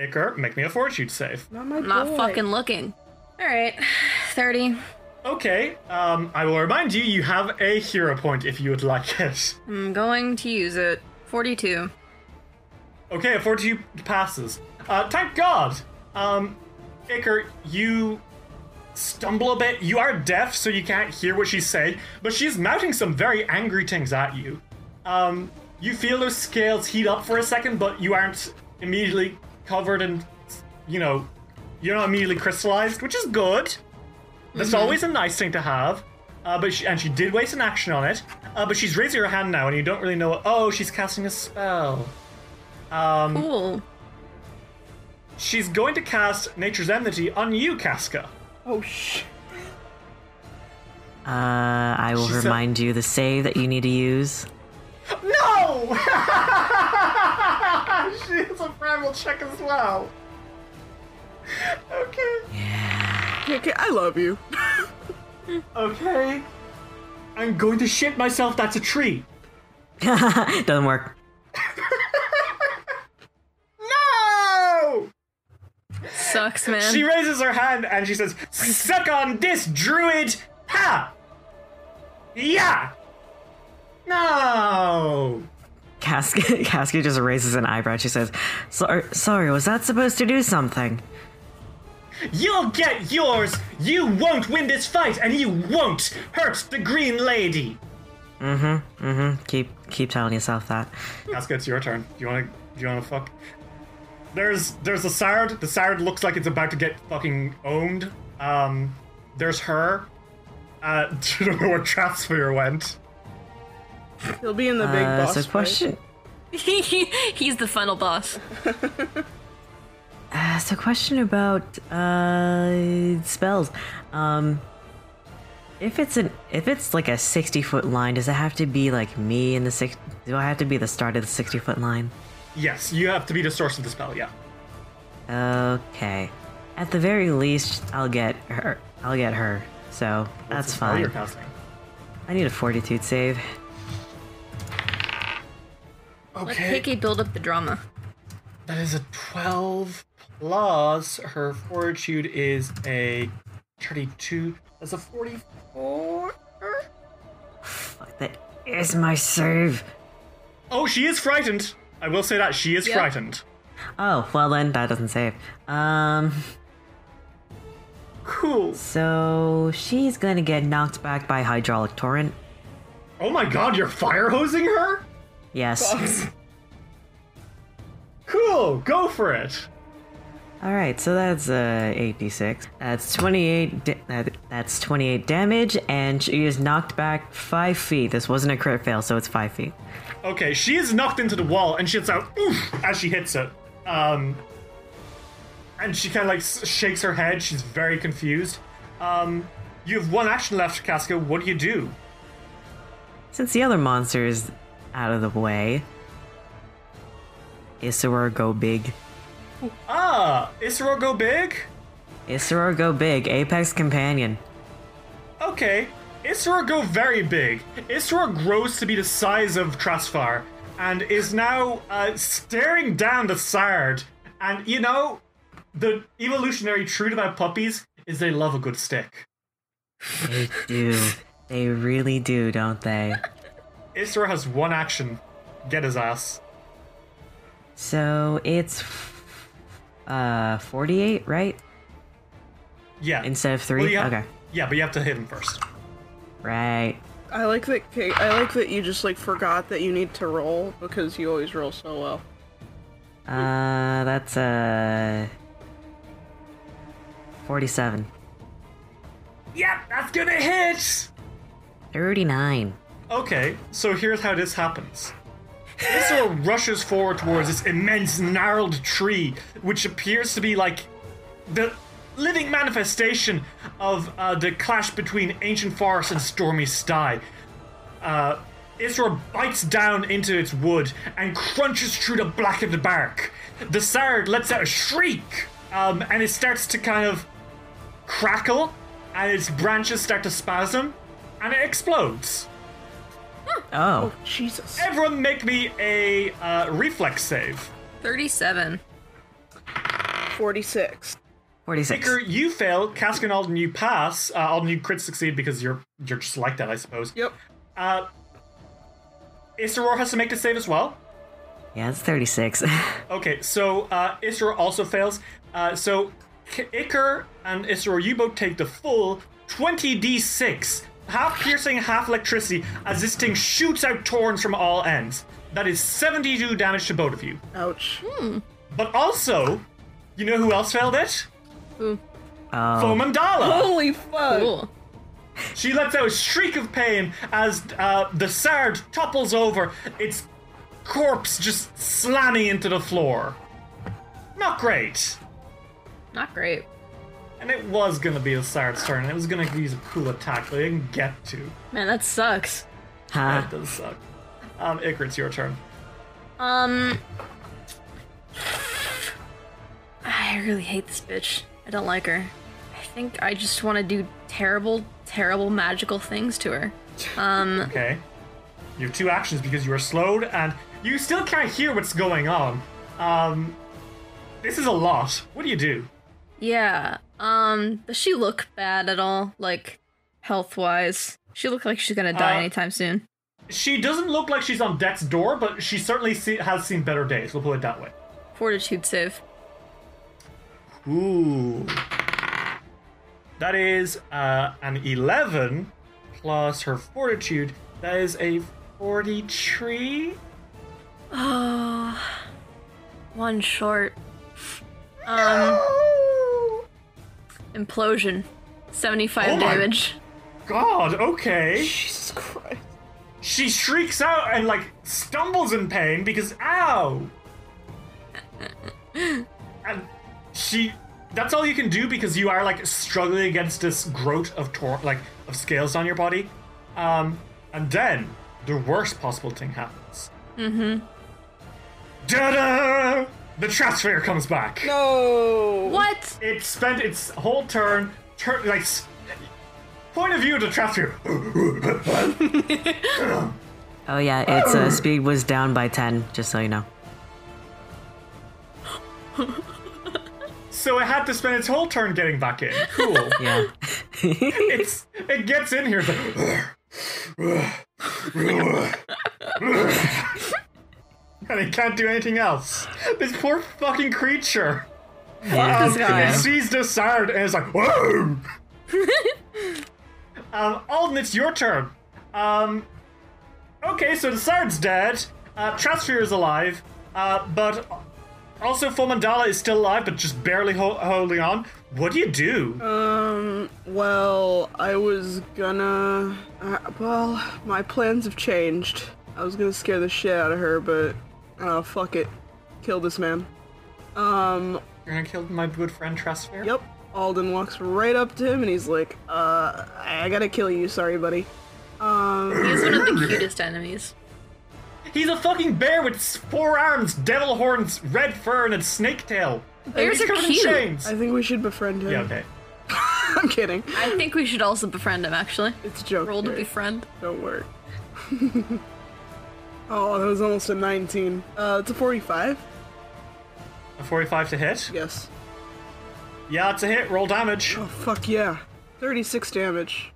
Iker, make me a fortitude save. Not my I'm not boy. fucking looking. All right, thirty. Okay, um, I will remind you, you have a hero point if you would like it. I'm going to use it. Forty-two. Okay, a fortitude passes. Uh, thank God. Um, Iker, you stumble a bit. You are deaf, so you can't hear what she's saying, but she's mouthing some very angry things at you. Um, you feel those scales heat up for a second, but you aren't immediately covered and, you know, you're not immediately crystallized, which is good. That's always a nice thing to have. Uh, but she, and she did waste an action on it. Uh, but she's raising her hand now, and you don't really know. What, oh, she's casting a spell. Um, Cool. she's going to cast Nature's Enmity on you, Casca. Oh sh. Uh, I will She said- remind you the save that you need to use. No! she has a primal check as well. Okay. Okay, okay, I love you. Okay. I'm going to shit myself. That's a tree. Doesn't work. No! Sucks, man. She raises her hand and she says, "Suck on this, druid!" Ha! Yeah. No. Casca, Casca just raises an eyebrow. She says, sorry, sorry, was that supposed to do something? You'll get yours. You won't win this fight, and you won't hurt the Green Lady. Mm-hmm. Keep keep telling yourself that. Casca, it's your turn. Do you want to? Do you want to fuck? There's there's the Sard. The Sard looks like it's about to get fucking owned. Um, there's her. Uh, I don't know where Thrasfyr went. He'll be in the big Uh, boss. so fight. question He's the final boss. Uh, so, question about uh, spells. Um, if it's an if it's like a sixty foot line, does it have to be like me in the six? Do I have to be the start of the sixty foot line? Yes, you have to be the source of the spell. Yeah. Okay. At the very least, I'll get her. I'll get her. So What's that's the You're fine. I need a fortitude save. Let Kiki build up the drama. That is a 12 plus. Her fortitude is a 32. That's a 44. Fuck, that is my save. Oh, she is frightened. I will say that. She is Yep. frightened. Oh well, then that doesn't save. Um, Cool. so she's gonna get knocked back by hydraulic torrent. Oh my god, you're fire hosing her? Yes. Cool. Go for it. All right, so that's uh 8d6. That's 28. Da- that, that's 28 damage, and she is knocked back five feet. This wasn't a crit fail, so it's five feet. Okay, she is knocked into the wall and she hits out oof as she hits it. Um, and she kind of like s- shakes her head. She's very confused. Um, you have one action left, Casca. What do you do? Since the other monster is out of the way, Isseror go big. Ah, Isra go big? Isseror go big. Apex companion. Okay, Isra go very big. Isra grows to be the size of Thrasfyr and is now uh, staring down the Sard. And you know, the evolutionary truth about puppies is they love a good stick. They do. they really do, don't they? Isra has one action get his ass. So it's uh 48, right? Yeah. Instead of three. Well, you have- okay. Yeah, but you have to hit him first. Right. I like that. Kate, I like that you just like forgot that you need to roll because you always roll so well. Uh, that's uh 47. Yep, that's gonna hit! 39. Okay, so here's how this happens. Isra rushes forward towards this immense gnarled tree, which appears to be like the living manifestation of uh, the clash between ancient forest and stormy sky. Uh, bites down into its wood and crunches through the blackened bark. The sard lets out a shriek, um, and it starts to kind of crackle, and its branches start to spasm, and it explodes. Oh, Jesus. Everyone make me a uh, reflex save. 37. 46. 46. Baker, you fail. Cask and Alden, you pass. Uh, Alden, you crit succeed because you're you're just like that, I suppose. Yep. Uh, Isseror has to make the save as well. Yeah, it's 36. Okay, so uh, Isseror also fails. Uh, so K- Iker and Isseror, you both take the full 20d6, half piercing, half electricity, as this thing shoots out torrents from all ends. That is 72 damage to both of you. Ouch. But also, you know who else failed it? Ooh, oh. Fomandala! Holy fuck. cool. She lets out a shriek of pain as uh, the Sard topples over, its corpse just slamming into the floor. Not great. Not great. And it was gonna be a Sard's turn, and it was gonna use a cool attack, but it didn't get to. Man, that sucks. Huh. That does suck. Um, Iker, it's your turn. Um. I really hate this bitch. I don't like her. I think I just want to do terrible, terrible magical things to her. Um, Okay. You have two actions because you are slowed, and you still can't hear what's going on. Um, this is a lot. What do you do? yeah. Um, does she look bad at all? Like, health wise? She look like she's gonna die Uh, anytime soon. She doesn't look like she's on death's door, but she certainly see- has seen better days. We'll put it that way. Fortitude save. Ooh. That is uh, an 11 plus her fortitude. That is a 43. Oh, one short. Um, implosion. 75 Oh damage. God, okay. Jesus Christ. she shrieks out and like stumbles in pain because ow. and she that's all you can do because you are like struggling against this growth of tor- like of scales on your body. Um and then the worst possible thing happens. Mm-hmm. Da-da! The Thrasfyr comes back. No. What? It spent its whole turn, turn like point of view of the Thrasfyr. Oh yeah, its uh, speed was down by ten. Just so you know. so it had to spend its whole turn getting back in. Cool. Yeah. it's it gets in here. It's like, and he can't do anything else. This poor fucking creature. yeah. This guy. It sees this Sard and it's like, whoa. um, Alden, it's your turn. Um, okay, so the Sard's dead. Uh, Thrasfyr is alive, uh, but also Fomandala is still alive, but just barely ho- holding on. What do you do? Um, well, I was gonna. Uh, well, my plans have changed. I was gonna scare the shit out of her, but. Uh, fuck it. Kill this man. Um, You're gonna kill my good friend Thrasfyr? yep. Alden walks right up to him and he's like, uh, I gotta kill you, sorry, buddy. Um, He's one of the cutest enemies. He's a fucking bear with four arms, devil horns, red fur, and a snake tail. Bears are cute. I think we should befriend him. Yeah, okay. I'm kidding. I think we should also befriend him, actually. It's a joke. Roll to befriend. Don't worry. oh, that was almost a 19. Uh, it's a 45. A 45 to hit. Yes. Yeah, it's a hit. Roll damage. Oh, fuck yeah. 36 damage.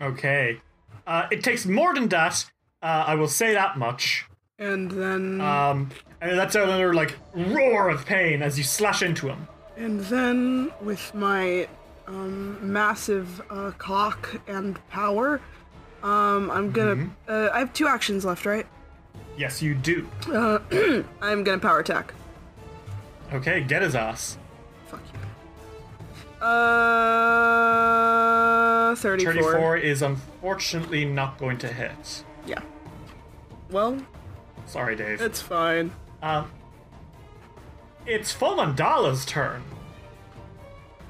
Okay. Uh, it takes more than that. Uh, I will say that much. And then. Um, and that's another like roar of pain as you slash into him. And then, with my um, massive uh, cock and power, um, I'm gonna. Mm-hmm. Uh, I have two actions left, right? Yes, you do. Uh, I'm gonna power attack. Okay, get his ass. Fuck you. Uh, 34. 34 is unfortunately not going to hit. Yeah. Well, Sorry, Dave. it's fine. Um, it's Fomandala's turn.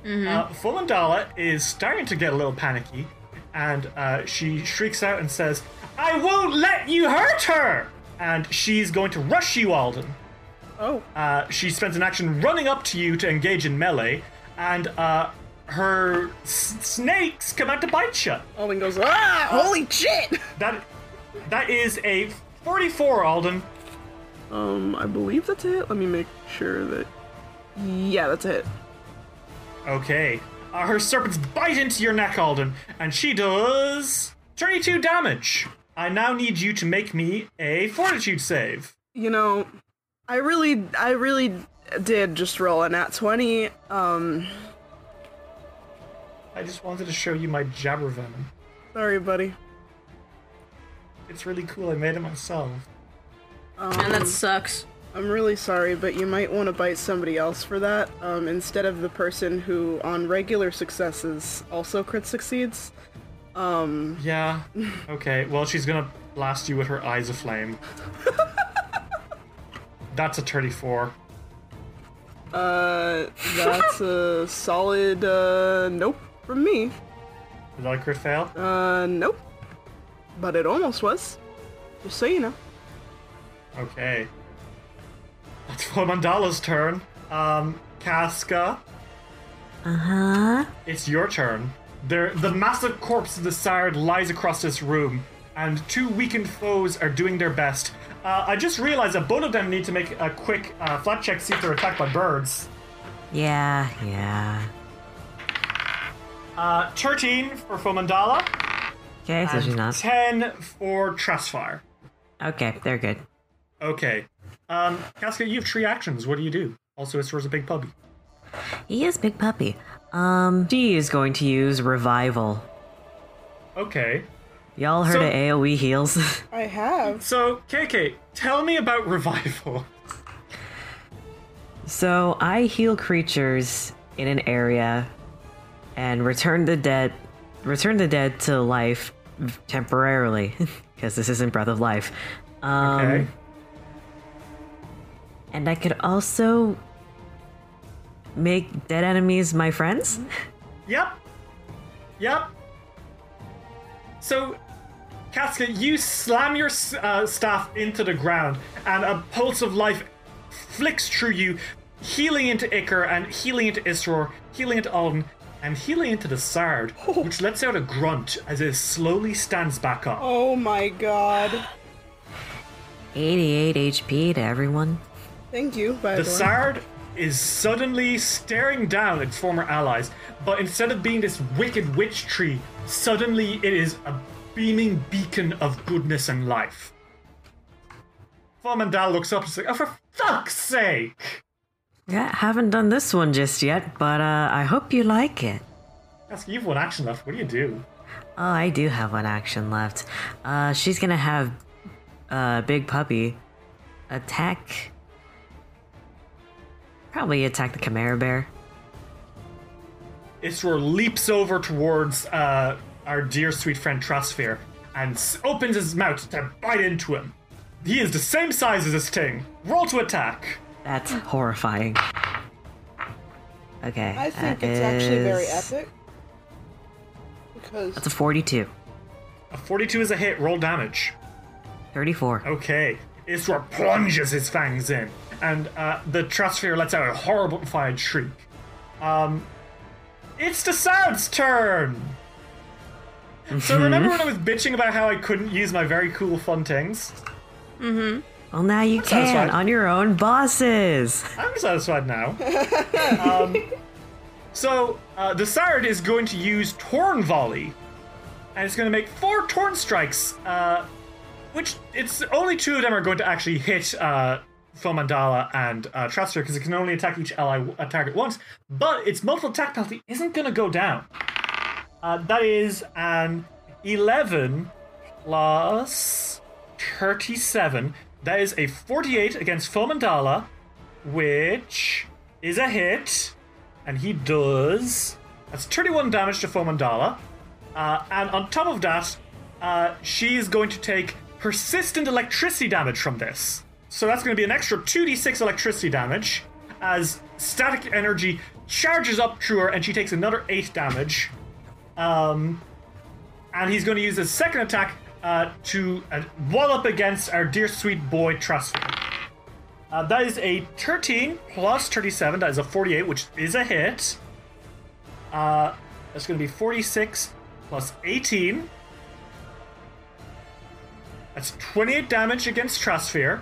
Mm-hmm. Uh, Fomandala is starting to get a little panicky, and uh, she shrieks out and says, I won't let you hurt her! And she's going to rush you, Alden. Oh. Uh, she spends an action running up to you to engage in melee, and uh, her s- snakes come out to bite you. Alden goes, ah, holy shit! That, that is a 44, Alden. Um, I believe that's a hit. Let me make sure that. Yeah, that's a hit. Okay. Uh, her serpents bite into your neck, Alden, and she does 32 damage. I now need you to make me a fortitude save. You know, I really, I really did just roll a nat 20. Um, I just wanted to show you my jabber venom. sorry, buddy. It's really cool. I made it myself. And that sucks. I'm really sorry, but you might want to bite somebody else for that, um, instead of the person who, on regular successes, also crit succeeds. Yeah. Okay. Well, she's gonna blast you with her eyes aflame. That's a 34. Uh, that's a solid, uh, nope from me. That a crit fail? Uh, nope. But it almost was. Just so you know. Okay. That's for Mandala's turn. Um, Casca, Uh huh. it's your turn. There, the massive corpse of the Sard lies across this room, and two weakened foes are doing their best. Uh, I just realized that both of them need to make a quick uh, flat check, see if they're attacked by birds. Yeah, yeah. Uh, 13 for Fomandala, Okay, so she's not. 10 for Thrasfyr. Okay, they're good. Okay. Um, Casca, you have three actions. What do you do? Also, it's towards a big puppy. He is big puppy. Um, she is going to use revival. Okay. Y'all heard So- of AOE heals? I have. So, KK, tell me about revival. so I heal creatures in an area and return the dead, return the dead to life temporarily, because this isn't Breath of Life. Um, Okay. And I could also make dead enemies my friends. Yep. Yep. So, Casca, you slam your uh, staff into the ground, and a pulse of life flicks through you, healing into Iker, and healing into Isror, healing into Alden, and healing into the Sard, which lets out a grunt as it slowly stands back up. Oh my god. 88 HP to everyone. Thank you, by The the. Sard is suddenly staring down its former allies, but instead of being this wicked witch tree, suddenly it is a beaming beacon of goodness and life. Fomandal looks up and says, Oh, for fuck's sake! Yeah, haven't done this one just yet, but uh, I hope you like it. Ask you've one action left. What do you do? Oh, I do have one action left. Uh, she's gonna have uh, Big Puppy attack. Probably attack the Chimera Bear. Isror leaps over towards uh, our dear sweet friend Thrasfyr and s- opens his mouth to bite into him. He is the same size as this thing. Roll to attack. That's horrifying. Okay. I think that it's actually very epic. Because That's a 42. A 42 is a hit. Roll damage. 34. Okay. Isra plunges his fangs in, and uh, the Thrasfyr lets out a horrified shriek. Um, it's the Sound's turn! So remember when I was bitching about how I couldn't use my very cool fun things? Well, now you sounds can fine. on your own bosses. I'm satisfied now. um, so uh, the Sard is going to use Torn Volley, and it's going to make four Torn strikes. Uh, which it's only two of them are going to actually hit uh, Fomandala and uh, Thrasfyr because it can only attack each ally target once. But its multiple attack penalty isn't going to go down. Uh, that is an 11 plus 37. That is a 48 against Fomandala, which is a hit. And he does. That's 31 damage to Fomandala. Uh, and on top of that, uh, she is going to take persistent electricity damage from this. So that's going to be an extra 2d6 electricity damage as static energy charges up through her and she takes another 8 damage. Um, and he's going to use his second attack uh, to uh, wall up against our dear sweet boy Thrasfyr. Uh, that is a 13 plus 37. That is a 48, which is a hit. Uh, that's going to be 46 plus 18. That's 28 damage against Thrasfyr.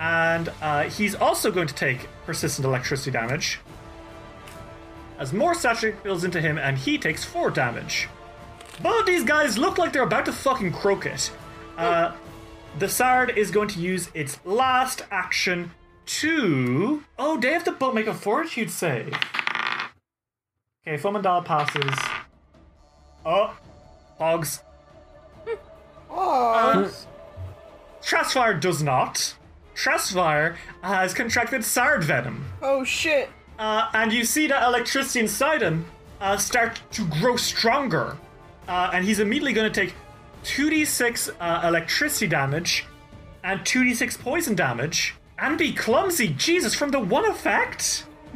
And uh, he's also going to take persistent electricity damage. As more static builds into him, and he takes 4 damage. Both of these guys look like they're about to fucking croak it. Uh, the Sard is going to use its last action to. Oh, they have to both make a fortitude save. Okay, Fomandala passes. Oh, Hogs. Oh, Thrasfyr does not. Thrasfyr has contracted Sard Venom. oh shit. Uh, and you see that electricity inside him uh, start to grow stronger. Uh, and he's immediately going to take 2d6 uh, electricity damage and 2d6 poison damage and be clumsy. Jesus, from the one effect?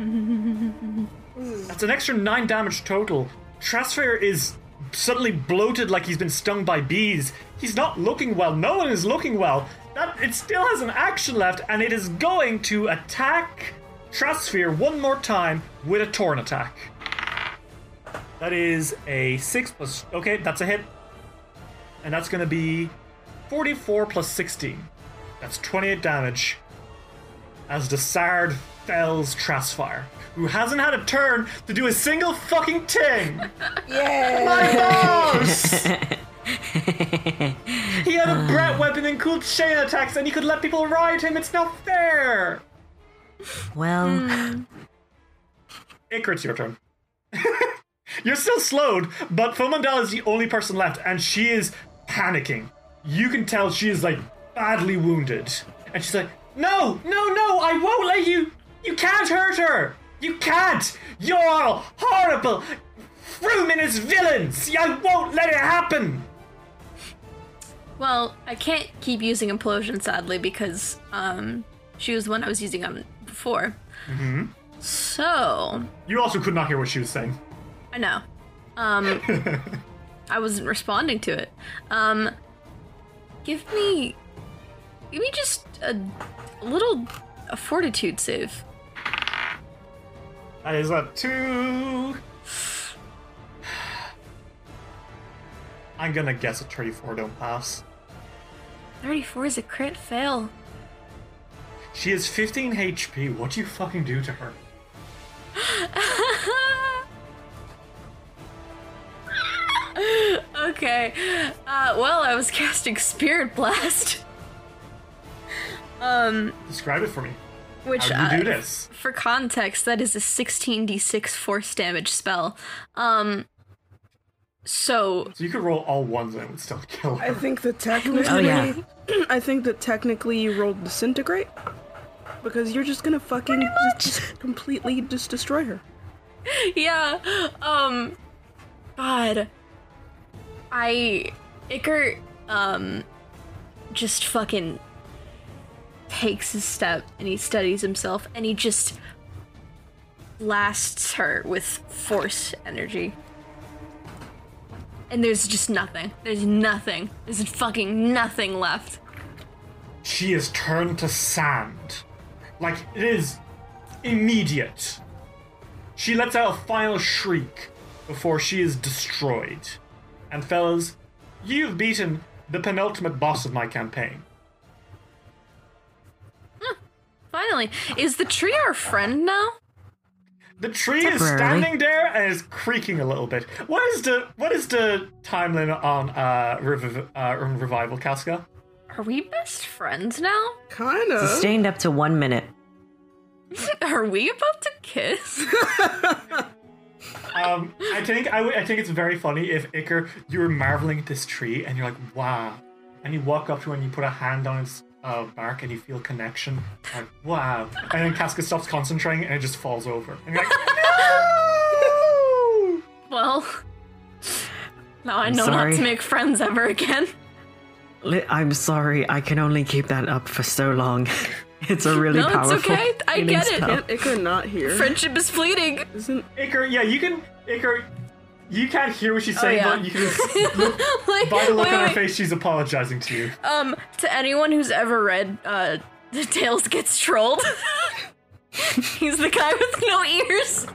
That's an extra 9 damage total. Thrasfyr is suddenly bloated like he's been stung by bees. He's not looking well. No one is looking well. That It still has an action left, and it is going to attack Thrasfyr one more time with a Torn attack. That is a 6 plus. Okay, that's a hit. And that's going to be 44 plus 16. That's 28 damage. As the Sard fells Thrasfyr, who hasn't had a turn to do a single fucking thing. Yeah. My boss! he had a breath weapon and cool chain attacks, and he could let people ride him. It's not fair. Well, hmm. Iker, it's your turn. You're still slowed, but Fomandala is the only person left, and she is panicking. You can tell she is like badly wounded. And she's like, No, no, no, I won't let you. You can't hurt her. You can't. You're all horrible. room in his villains! I won't let it happen! Well, I can't keep using implosion sadly because um she was the one I was using on before. Mm-hmm. So You also could not hear what she was saying. I know. Um I wasn't responding to it. Um give me give me just a, a little a fortitude save. That is a two. I'm gonna guess a 34 don't pass. 34 is a crit fail. She has 15 HP. What do you fucking do to her? okay. Uh, well, I was casting Spirit Blast. Um, Describe it for me. which How do you do uh, this? for context, that is a 16d6 force damage spell. Um, so So you could roll all ones and it would still kill her. I think that technically, Oh, yeah. I think that technically you rolled disintegrate because you're just gonna fucking just completely just destroy her. yeah, um, God, I Iker um just fucking takes a step and he steadies himself and he just blasts her with force energy. And there's just nothing. There's nothing. There's fucking nothing left. She is turned to sand. Like, it is immediate. She lets out a final shriek before she is destroyed. And fellas, you've beaten the penultimate boss of my campaign. Finally, is the tree our friend now? The tree is standing there and is creaking a little bit. What is the what is the time limit on uh, reviv- uh revival, Casca? Are we best friends now? Kinda. Sustained up to one minute. Are we about to kiss? Um, I think I, would- I think it's very funny if Iker you were marveling at this tree and you're like wow, and you walk up to it and you put a hand on its uh, bark and you feel connection like wow, and then Casca stops concentrating and it just falls over and you're like no! well, now I I'm know not to make friends ever again. I'm sorry, I can only keep that up for so long. It's a really No, it's okay. I get it. spell. Can't Iker not here? Friendship is fleeting. Isn't Iker yeah you can Iker you can't hear what she's saying yeah. but you can like, by the look wait, on her wait. face she's apologizing to you. Um, to anyone who's ever read uh, The Tales Gets Trolled, he's the guy with no ears.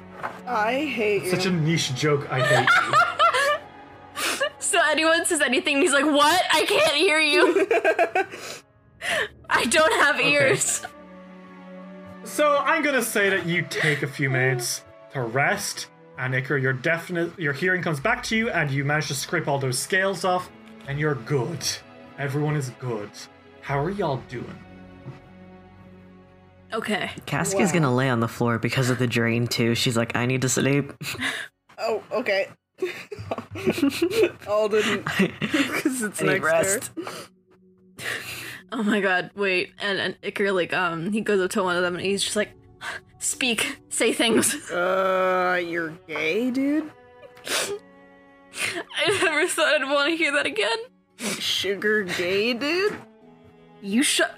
I hate you? Such a niche joke. I hate you. So anyone says anything, he's like, "What? I can't hear you. I don't have ears." So I'm gonna say that you take a few minutes to rest, and Iker, your definite your hearing comes back to you, and you manage to scrape all those scales off, and you're good. Everyone is good. How are y'all doing? Okay. Casca's gonna lay on the floor because of the drain too. She's like, I need to sleep. Oh, okay. Alden, because it's I need next rest. Oh my god, wait. And, and Iker, like, um, he goes up to one of them and he's just like, speak, say things. Uh, you're gay, dude. I never thought I'd want to hear that again. Sugar gay, dude. You shut.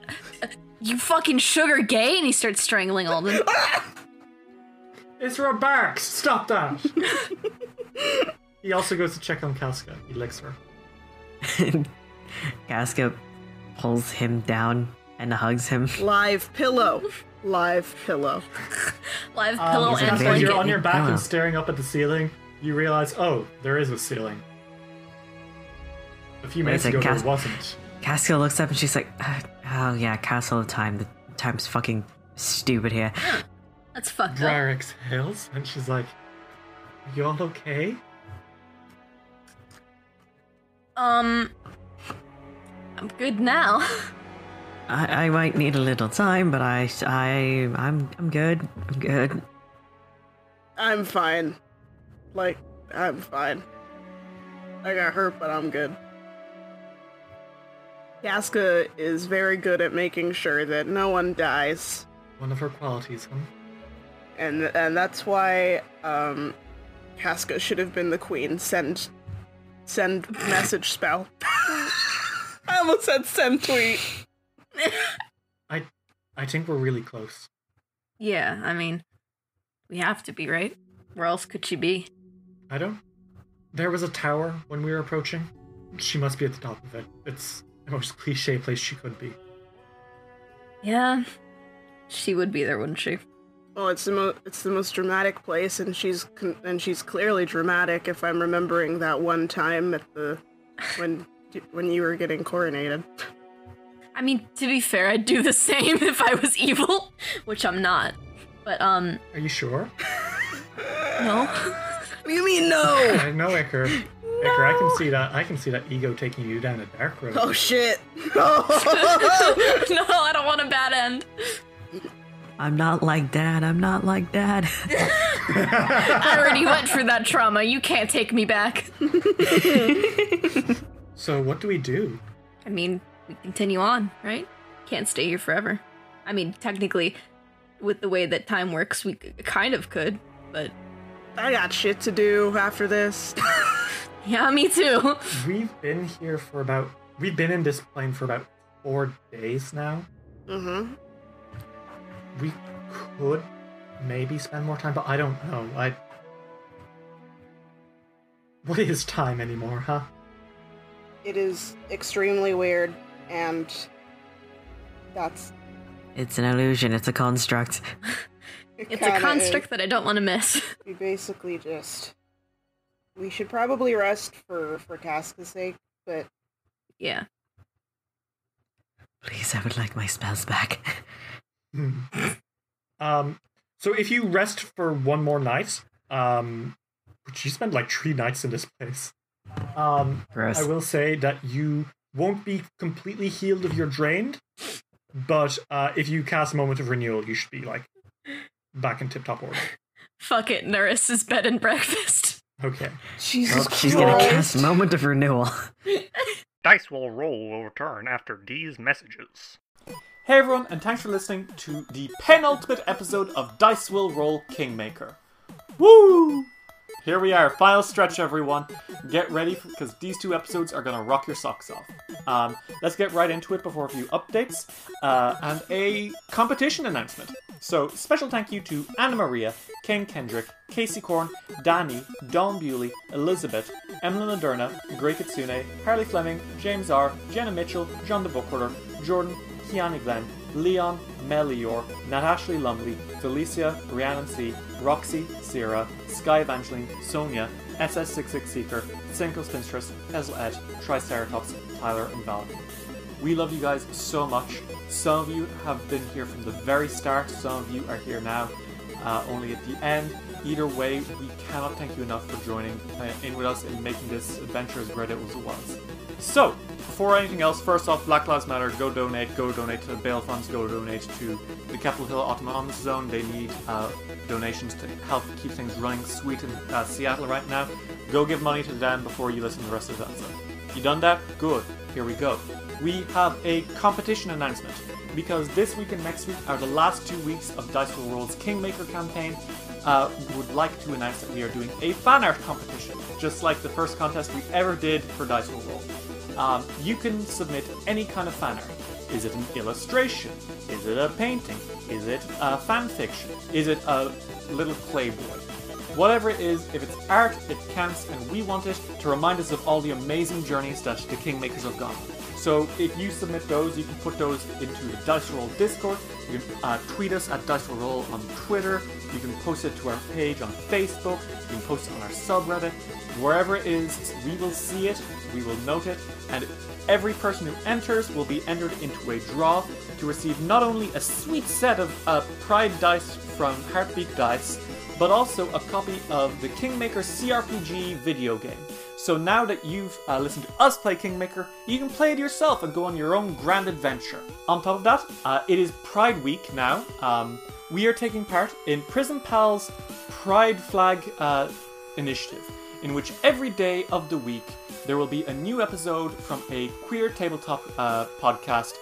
You fucking sugar gay? And he starts strangling Alden. It's Barks. Stop that. he also goes to check on Casca. He licks her. Casca pulls him down and hugs him. Live pillow. Live pillow. Live Um, pillow he's a and Casca, blanket. you're on your back Pillow. and staring up at the ceiling. You realize, oh, there is a ceiling. A few minutes ago, second, there wasn't. Casca looks up and she's like, "Uh, Oh yeah, Castle of Time. The time's fucking stupid here. That's fucked up. Drar exhales, and she's like, "You all okay?" Um, I'm good now. I, I might need a little time, but I, I, I'm, I'm good. I'm good. I'm fine. Like, I'm fine. I got hurt, but I'm good. Casca is very good at making sure that no one dies. One of her qualities, huh? and and that's why um Casca should have been the queen. Send, send message spell. I almost said send tweet. I I think we're really close. Yeah, I mean, we have to be, right? Where else could she be? I don't. There was a tower when we were approaching. She must be at the top of it. It's the most cliche place she could be. Yeah, she would be there, wouldn't she? Well, it's the mo- it's the most dramatic place, and she's con- and she's clearly dramatic. If I'm remembering that one time at the when when you were getting coronated. I mean, to be fair, I'd do the same if I was evil, which I'm not. But um, Are you sure? no. What do you mean no? I know, Iker. Iker, I can see that. I can see that ego taking you down a dark road. oh shit! no, I don't want a bad end. I'm not like dad. I'm not like dad. I already went through that trauma. You can't take me back. So what do we do? I mean, we continue on, right? Can't stay here forever. I mean, technically, with the way that time works, we kind of could, but I got shit to do after this. yeah, me too. We've been here for about. We've been in this plane for about four days now. mm-hmm. We could maybe spend more time, but I don't know. I. What is time anymore, huh? It is extremely weird, and that's. it's an illusion. It's a construct. it It's a construct is. that I don't want to miss. We basically just. We should probably rest for for Casca's sake, but yeah. Please, I would like my spells back. Hmm. um. So if you rest for one more night, um, which you spend like three nights in this place, um, Gross. I will say that you won't be completely healed if you're drained, but uh, if you cast Moment of Renewal, you should be like back in tip-top order. Fuck it, Nyrissa's bed and breakfast. Okay. Jesus Well, she's gonna cast moment of renewal. Dice will roll will return after these messages. Hey everyone, and thanks for listening to the penultimate episode of Dice Will Roll Kingmaker. Woo! Here we are, final stretch, everyone. Get ready because these two episodes are gonna rock your socks off. Um, let's get right into it before a few updates uh, and a competition announcement. So, special thank you to Anna Maria, Ken Kendrick, Casey Korn, Danny, Don Bewley, Elizabeth, Emily Laderna, Grey Kitsune, Harley Fleming, James R, Jenna Mitchell, John the Bookworder, Jordan, Kiani Glenn, Leon, Melior, Nat Ashley Lumley, Felicia, Rhiannon C, Roxy, Sierra, Sky Evangeline, Sonia, SS66 Seeker, Cinco Spinstress, Ezel Ed, Triceratops, Tyler, and Val. We love you guys so much. Some of you have been here from the very start, some of you are here now, uh, only at the end. Either way, we cannot thank you enough for joining uh, in with us in making this adventure as great as it was. So, before anything else, first off, Black Lives Matter, go donate, go donate to the bail funds, go donate to the Capitol Hill Autonomous Zone. They need uh, donations to help keep things running sweet in uh, Seattle right now. Go give money to them before you listen to the rest of the episode. You done that? Good. Here we go. We have a competition announcement because this week and next week are the last two weeks of Dice Roll's Kingmaker campaign. Uh, we would like to announce that we are doing a fan art competition, just like the first contest we ever did for Dice Roll. Um, you can submit any kind of fan art. Is it an illustration? Is it a painting? Is it a fan fiction? Is it a little playboy? Whatever it is, if it's art, it counts, and we want it to remind us of all the amazing journeys that the Kingmakers have gone. So if you submit those, you can put those into the Dice Roll Discord. You can uh, tweet us at Dice Roll on Twitter. You can post it to our page on Facebook. You can post it on our subreddit. Wherever it is, we will see it, we will note it, and every person who enters will be entered into a draw to receive not only a sweet set of uh, Pride dice from Heartbeat Dice, but also a copy of the Kingmaker CRPG video game. So now that you've uh, listened to us play Kingmaker, you can play it yourself and go on your own grand adventure. On top of that, uh, it is Pride Week now. Um, we are taking part in Prison Pal's Pride Flag uh, initiative, in which every day of the week there will be a new episode from a queer tabletop uh, podcast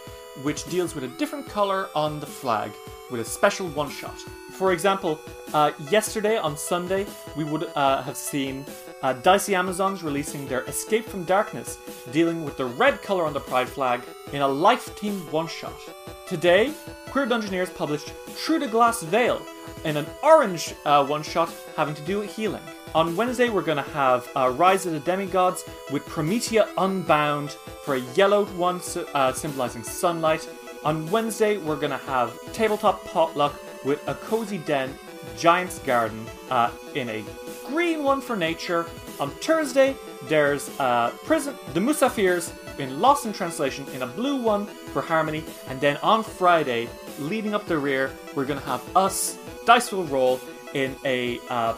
which deals with a different color on the flag with a special one shot. for example, uh, yesterday on Sunday, we would uh, have seen uh, Dicey Amazons releasing their Escape from Darkness, dealing with the red color on the Pride flag in a life themed one shot. Today, Queer Dungeoneers published Through the Glass Veil in an orange uh, one shot having to do with healing. On Wednesday, we're going to have uh, Rise of the Demigods with Promethea Unbound for a yellowed one uh, symbolizing sunlight. On Wednesday, we're going to have Tabletop Potluck with a Cozy Den Giant's Garden uh, in a green one for nature. On Thursday, there's uh, Prison the Musafirs in Lost in Translation in a blue one for harmony. And then on Friday, leading up the rear, we're going to have us, Dice Will Roll, in a uh,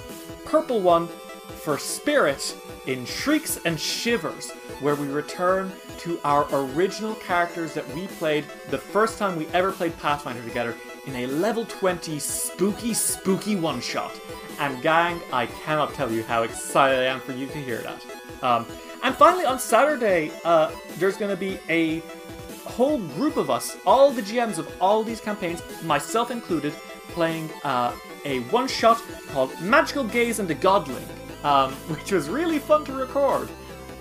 purple one for Spirit in Shrieks and Shivers, where we return to our original characters that we played the first time we ever played Pathfinder together in a level 20 spooky, spooky one shot. And gang, I cannot tell you how excited I am for you to hear that. Um, and finally, on Saturday, uh, there's going to be a whole group of us, all the GMs of all these campaigns, myself included, playing uh, a one shot called Magical Gaze and the Godling, um, which was really fun to record.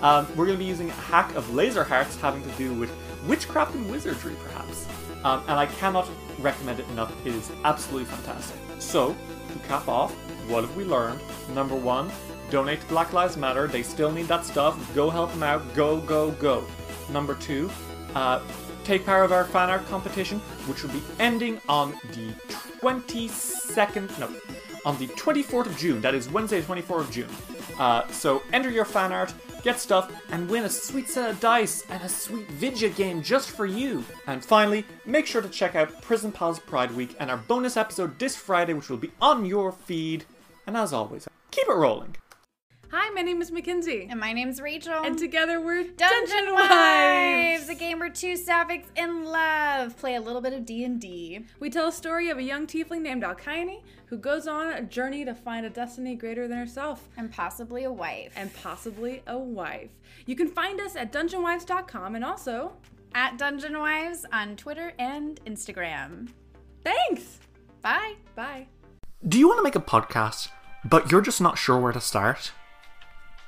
Um, we're going to be using a hack of laser hearts having to do with witchcraft and wizardry, perhaps. Um, and I cannot recommend it enough. It is absolutely fantastic. So, to cap off, what have we learned? Number one, donate to Black Lives Matter. They still need that stuff. Go help them out. Go, go, go. Number two, uh, take part of our fan art competition, which will be ending on the 22nd, no, on the 24th of June. That is Wednesday, 24th of June. Uh, so enter your fan art, get stuff, and win a sweet set of dice and a sweet Vidya game just for you. And finally, make sure to check out Prison Pals Pride Week and our bonus episode this Friday, which will be on your feed. And as always, keep it rolling. Hi, my name is Mackenzie. And my name's Rachel. And together we're Dungeon, Wives, a game where two sapphics in love play a little bit of D&D. We tell a story of a young tiefling named Alkaine who goes on a journey to find a destiny greater than herself. And possibly a wife. And possibly a wife. You can find us at dungeonwives.com and also at Dungeon Wives on Twitter and Instagram. Thanks! Bye. Bye. Do you want to make a podcast, but you're just not sure where to start?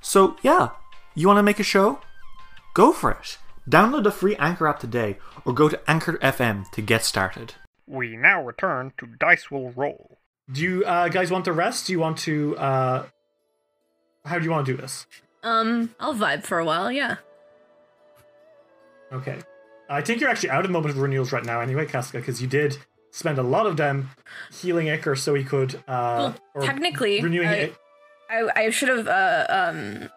So, yeah, you want to make a show? Go for it. Download the free Anchor app today or go to Anchor FM to get started. We now return to Dice Will Roll. Do you uh, guys want to rest? Do you want to? Uh, how do you want to do this? Um, I'll vibe for a while. Yeah. Okay. I think you're actually out of the moment of renewals right now, anyway, Casca, because you did spend a lot of them healing Iker so he could. Uh, Well, technically, renewing I- it. I, I should have uh, um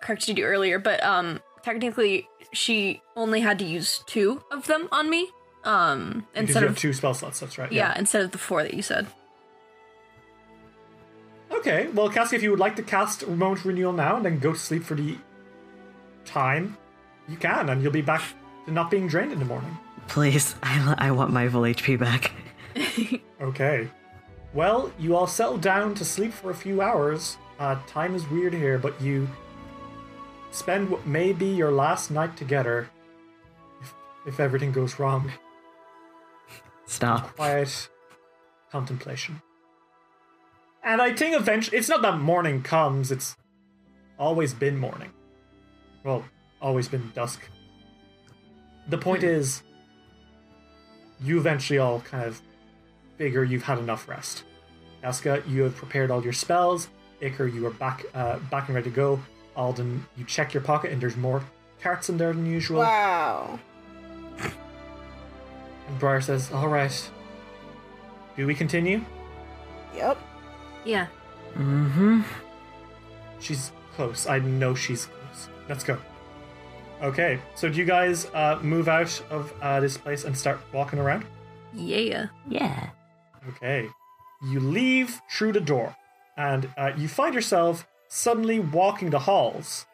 corrected you earlier, but um technically she only had to use two of them on me. Um Because instead you of two spell slots. That's right. yeah, instead of the four that you said. Okay. Well, Casca, if you would like to cast moment renewal now and then go to sleep for the time, you can, and you'll be back to not being drained in the morning. Please, I, I want my full HP back. Okay. Well, you all settle down to sleep for a few hours. Uh, time is weird here, but you spend what may be your last night together. If, if everything goes wrong, Stop. quiet contemplation. And I think eventually, it's not that morning comes, it's always been morning. Well, always been dusk. The point is, you eventually all kind of figure you've had enough rest. Casca, you have prepared all your spells. Iker, you are back, uh, back and ready to go. Alden, you check your pocket and there's more carts in there than usual. Wow. And Briar says, "All right. Do we continue?" Yep. Yeah. Mm-hmm. She's close. I know she's close. Let's go. Okay, so do you guys uh, move out of uh, this place and start walking around? Yeah. Yeah. Okay. you leave through the door, and uh, you find yourself suddenly walking the halls.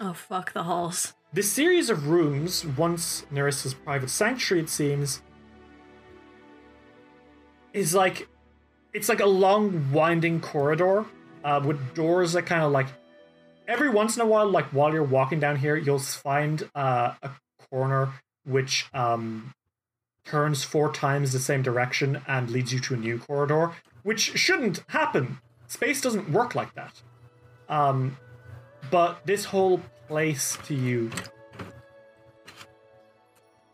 Oh fuck the halls. This series of rooms, once Nyrissa's private sanctuary, it seems, is like it's like a long winding corridor uh, with doors that kind of like every once in a while, like while you're walking down here, you'll find uh, a corner which um, turns four times the same direction and leads you to a new corridor, which shouldn't happen. Space doesn't work like that. Um, but this whole place to you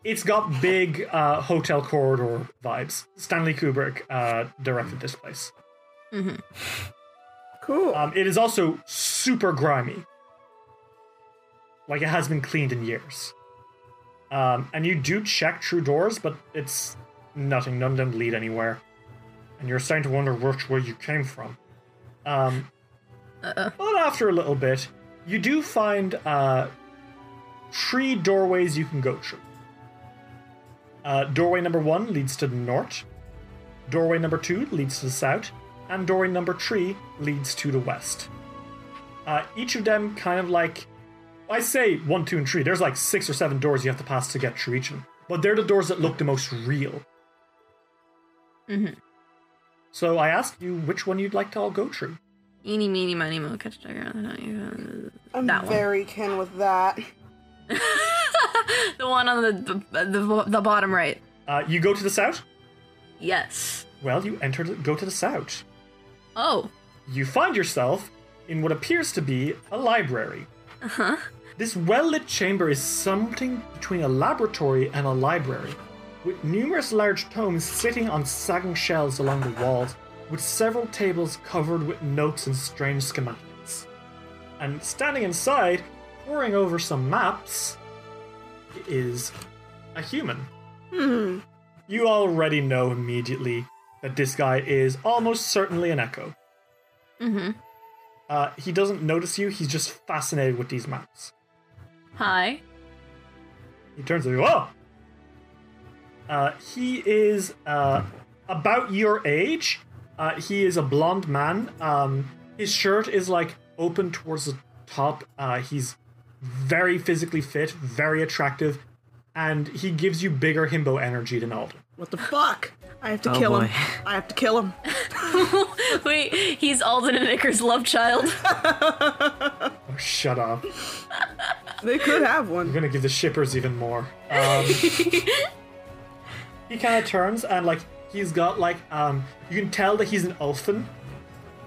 it's got big uh, hotel corridor vibes. Stanley Kubrick uh, directed this place. Cool. Um, it is also super grimy. Like it has been cleaned in years. Um, and you do check true doors, but it's nothing. None of them lead anywhere. And you're starting to wonder which way you came from. Um, Uh-uh. But after a little bit, you do find uh, three doorways you can go through. Uh, doorway number one leads to the north. Doorway number two leads to the south. And doorway number three leads to the west. Uh, each of them kind of like. I say one, two, and three. There's like six or seven doors you have to pass to get through each of them. But they're the doors that look the most real. Mhm. So I asked you which one you'd like to all go through. Eeny, meeny, miny, mo, catch a tiger. not you. I'm that one. very kin with that. the one on the the, the, the bottom right. Uh, you go to the south? Yes. Well, you enter, go to the south. Oh. You find yourself in what appears to be a library. Uh huh. This well lit chamber is something between a laboratory and a library, with numerous large tomes sitting on sagging shelves along the walls, with several tables covered with notes and strange schematics. And standing inside, poring over some maps, is a human. Hmm. You already know immediately that this guy is almost certainly an echo. Mm-hmm. Uh, he doesn't notice you, he's just fascinated with these maps. Hi. He turns to you, oh! Uh, he is uh, about your age. Uh, he is a blonde man. Um, his shirt is like open towards the top. Uh, he's very physically fit, very attractive, and he gives you bigger himbo energy than Alden. What the fuck? I have to Oh, kill boy. him. I have to kill him. Wait, he's Alden and Iker's love child. Oh, shut up. They could have one. I'm gonna give the shippers even more. Um, he kind of turns and like he's got like um, you can tell that he's an elfin,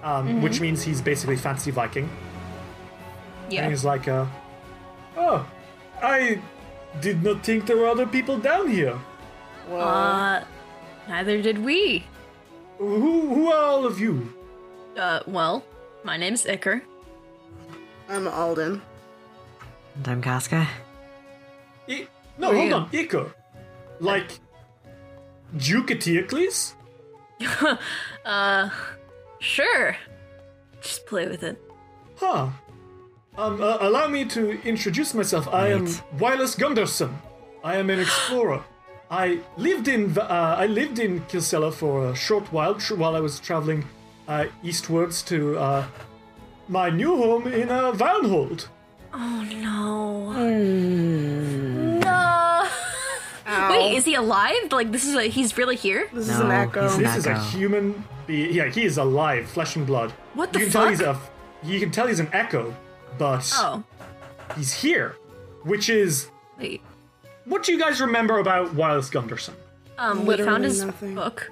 um, which means he's basically fancy Viking. And yeah. he's like, uh, oh, I did not think there were other people down here. Well, Uh, neither did we. Who, who are all of you? Uh, well, my name's Iker. I'm Alden. And I'm Casca. I- no, Who hold you? on, Iker. Like, Duke Eteocles? Uh, sure. Just play with it. Huh. Um, uh, allow me to introduce myself. I am Right. Wylas Gunderson. I am an explorer. I lived in Va- uh, I lived in Kilsella for a short while tr- while I was traveling uh, eastwards to uh, my new home in uh, Varnhold. Oh no. No. Ow. Wait, is he alive? Like this is a he's really here? This is an No, echo. he's an This is a Echo. human being. Yeah, he is alive, flesh and blood. What the you can tell fuck? he's a. You can tell he's an echo, but Oh. he's here, which is Wait. what do you guys remember about Wylas Gunderson? Um, we found his nothing. book.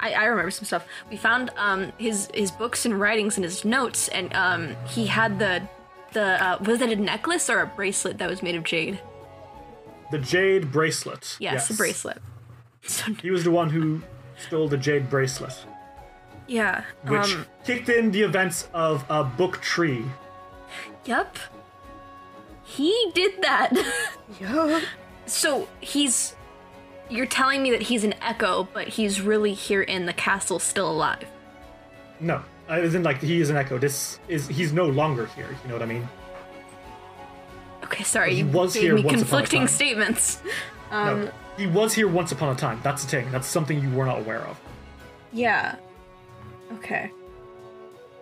I, I remember some stuff. We found um his his books and writings and his notes, and um he had the the uh, was it a necklace or a bracelet that was made of jade? The jade bracelet. Yes, a bracelet. He was the one who stole the jade bracelet, yeah. which Um. kicked in the events of uh, Book Tree. Yep. He did that. Yeah. so he's. You're telling me that he's an echo, but he's really here in the castle, still alive. No, I isn't like he is an echo. This is he's no longer here. You know what I mean? Okay, sorry. He you was gave here me once upon a conflicting time. statements. Um, no, he was here once upon a time. That's the thing. That's something you were not aware of. Yeah. Okay.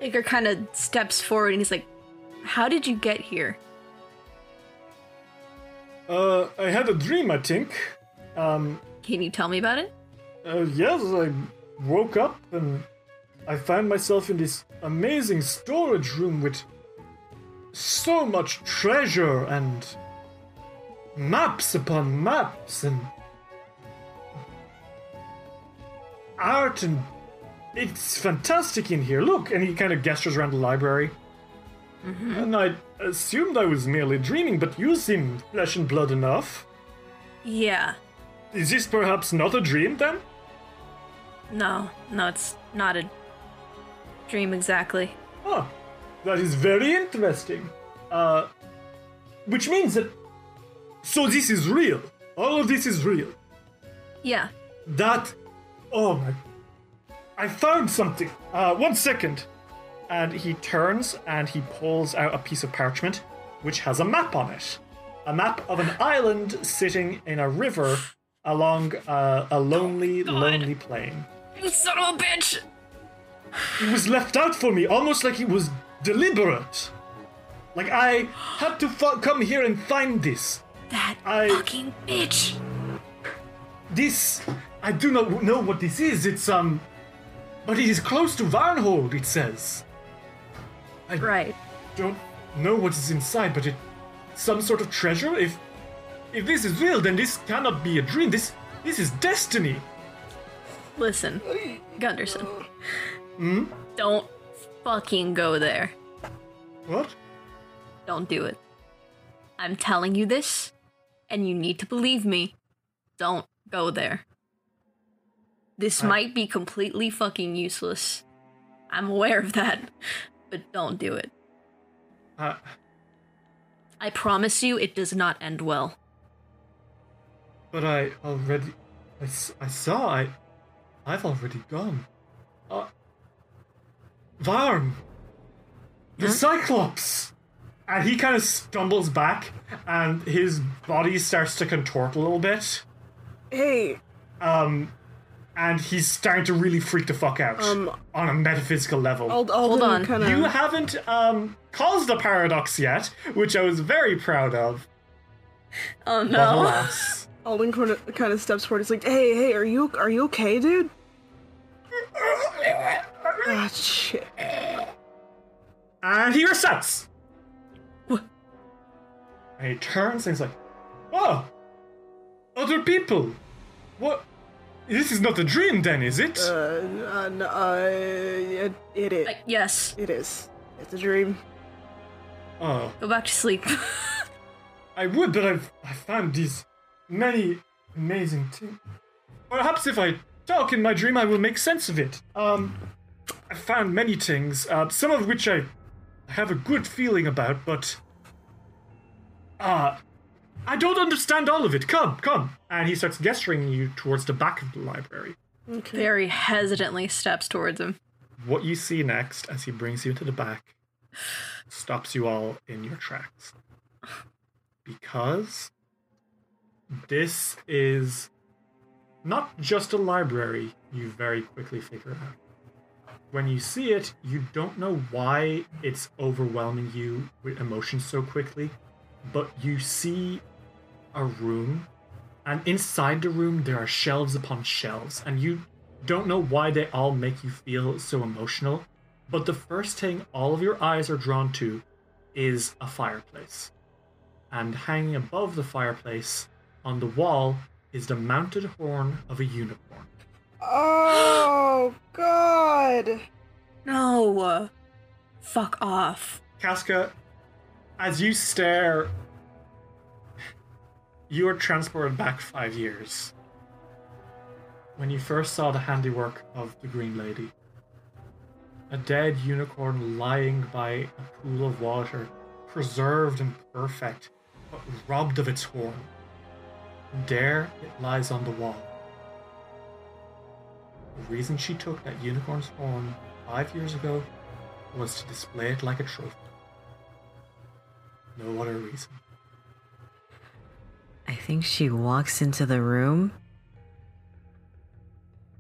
Iker kind of steps forward and he's like, How did you get here? Uh, I had a dream, I think. Um, Can you tell me about it? uh, yes, I woke up and I found myself in this amazing storage room with so much treasure and maps upon maps and art and it's fantastic in here. Look, and he kind of gestures around the library. Mm-hmm. And I assumed I was merely dreaming, but you seem flesh and blood enough. Yeah. Is this perhaps not a dream then? No, no, it's not a dream exactly. Huh. That is very interesting. Uh, which means that. So this is real. All of this is real. Yeah. That. Oh my. I found something. Uh, one second. And he turns and he pulls out a piece of parchment which has a map on it. A map of an island sitting in a river along uh, a lonely, lonely plain. You son of a bitch! It was left out for me, almost like it was deliberate. Like I had to fu- come here and find this. That I- fucking bitch! This I do not know what this is. It's um, but it is close to Varnhold. It says. Right. Don't know what is inside, but it some sort of treasure. If if this is real, then this cannot be a dream. This this is destiny. Listen, Gunderson. Hmm. Don't fucking go there. What? Don't do it. I'm telling you this, and you need to believe me. Don't go there. This I- might be completely fucking useless. I'm aware of that, but don't do it. Uh, I promise you it does not end well. but I already, I, I saw. I, I've already gone. Uh, Varn, the Cyclops. And he kind of stumbles back, and his body starts to contort a little bit. Hey, Um, and he's starting to really freak the fuck out Um, on a metaphysical level. Ald- Hold on. kind of. You haven't um caused a paradox yet, which I was very proud of. Oh no. alas. Alden kind kind of steps forward. He's like, "Hey, hey, are you are you okay, dude?" Ah, shit. And he resets. And he turns and he's like, "Oh, other people. What? This is not a dream, then, is it?" Uh, uh, no, uh it, it is. Uh, yes. It is. It's a dream. oh, Go back to sleep. I would, but I've I found these many amazing things. Perhaps if I talk in my dream, I will make sense of it. Um, I found many things, uh, some of which I have a good feeling about, but uh, I don't understand all of it. Come, come, and he starts gesturing you towards the back of the library. Okay. Very hesitantly steps towards him. What you see next, as he brings you to the back, stops you all in your tracks. Because this is not just a library, you very quickly figure out. When you see it, you don't know why it's overwhelming you with emotions so quickly, but you see a room, and inside the room, there are shelves upon shelves, and you don't know why they all make you feel so emotional, but the first thing all of your eyes are drawn to is a fireplace. And hanging above the fireplace on the wall is the mounted horn of a unicorn. Oh God! No. Fuck off. Casca, as you stare, you are transported back five years. When you first saw the handiwork of the Green Lady. A dead unicorn lying by a pool of water, preserved and perfect, but robbed of its horn. There it lies on the wall. The reason she took that unicorn's horn five years ago was to display it like a trophy. No other reason. I think she walks into the room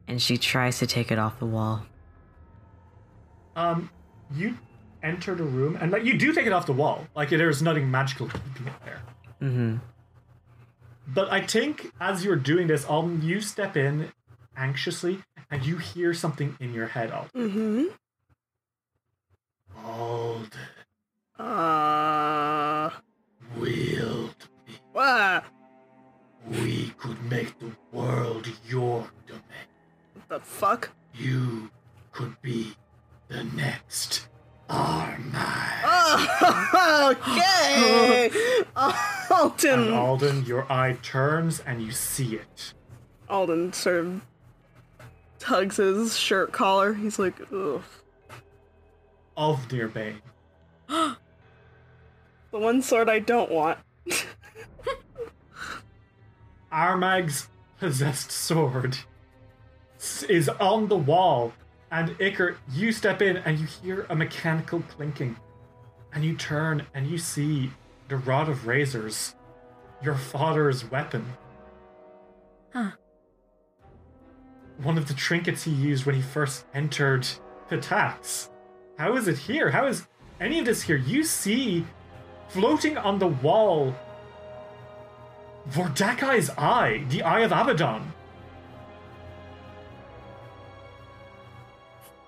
and and she tries to take it off the wall. Um, you enter the room and like you do take it off the wall. Like there's nothing magical keeping it there. Mm-hmm. But I think as you're doing this, Alden, you step in anxiously and you hear something in your head, Alden. Mm-hmm. Alden, Uh. wield me. What? We could make the world your domain. the fuck? You could be the next Armag. Oh, okay. Alden. And Alden. Alden, your eye turns and you see it. Alden sort of tugs his shirt collar. He's like, ugh. Ovinrbaane. The one sword I don't want. Armag's possessed sword is on the wall, and Iker, you step in and you hear a mechanical clinking, and you turn and you see the rod of razors, your father's weapon. Huh. One of the trinkets he used when he first entered Pitax. How is it here? How is any of this here? You see floating on the wall Vordakai's eye, the eye of Abaddon.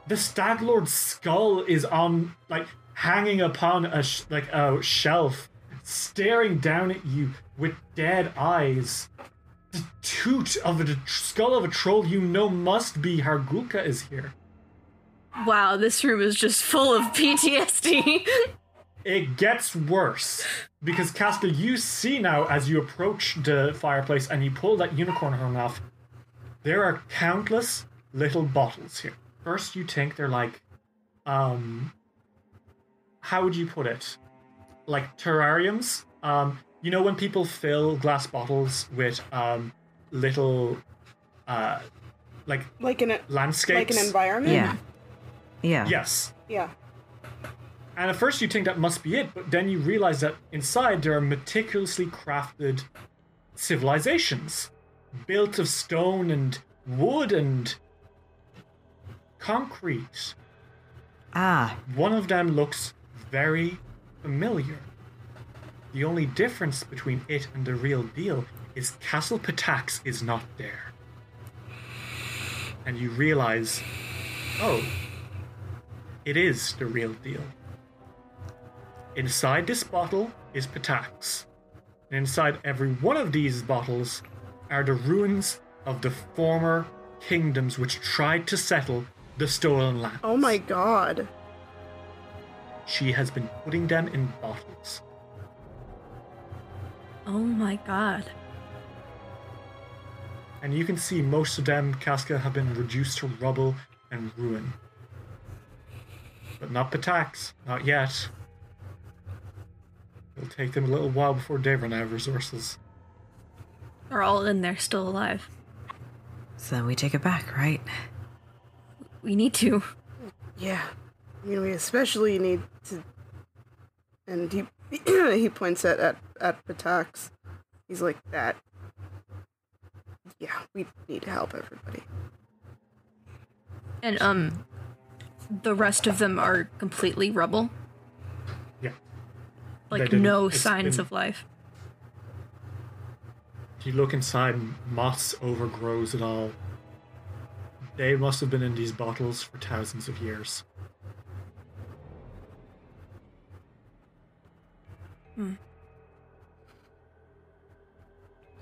The Stag Lord's skull is on, like, hanging upon a sh- like a shelf, staring down at you with dead eyes. The toot of the skull of a troll you know must be Hargulka is here. Wow, this room is just full of PTSD. It gets worse because Casca, you see now as you approach the fireplace and you pull that unicorn horn off, there are countless little bottles here. First, you think they're like, um, how would you put it? Like terrariums. Um, you know when people fill glass bottles with um little, uh, like Like an landscape like an environment. Yeah. Yeah. Yes. Yeah. And at first you think that must be it, but then you realize that inside there are meticulously crafted civilizations built of stone and wood and concrete. Ah, One of them looks very familiar. The only difference between it and the real deal is Castle Pitax is not there. And you realize, oh, it is the real deal. Inside this bottle is Pitax. And inside every one of these bottles are the ruins of the former kingdoms which tried to settle the stolen land. Oh my god. She has been putting them in bottles. Oh my god. And you can see most of them, Casca, have been reduced to rubble and ruin. But not Pitax, not yet. It'll take them a little while before they run out of resources. They're all in there still alive. so then we take it back, right? We need to. Yeah. I mean, we especially need to. And he he points at at at Pitax. He's like that. Yeah, we need to help everybody. And um the rest of them are completely rubble. Yeah. Like no signs been- of life. If you look inside, moss overgrows it all. They must have been in these bottles for thousands of years. Mm.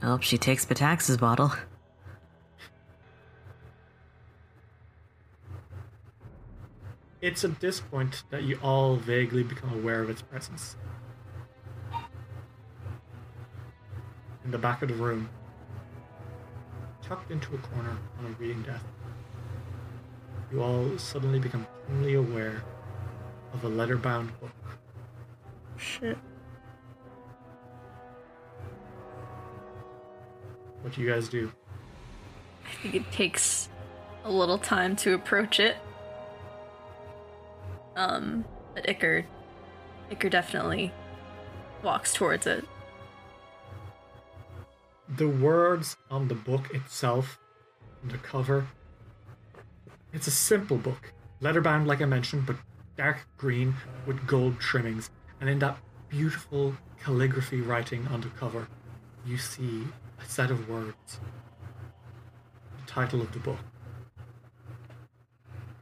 I hope she takes Pitax's bottle. It's at this point that you all vaguely become aware of its presence. In the back of the room, tucked into a corner on a reading desk, you all suddenly become keenly aware of a letter bound book. Shit. What do you guys do? I think it takes a little time to approach it. Um, but Iker Iker definitely walks towards it. The words on the book itself, on the cover, It's a simple book, letterbound like I mentioned, but dark green with gold trimmings. And in that beautiful calligraphy writing on the cover, you see a set of words. The title of the book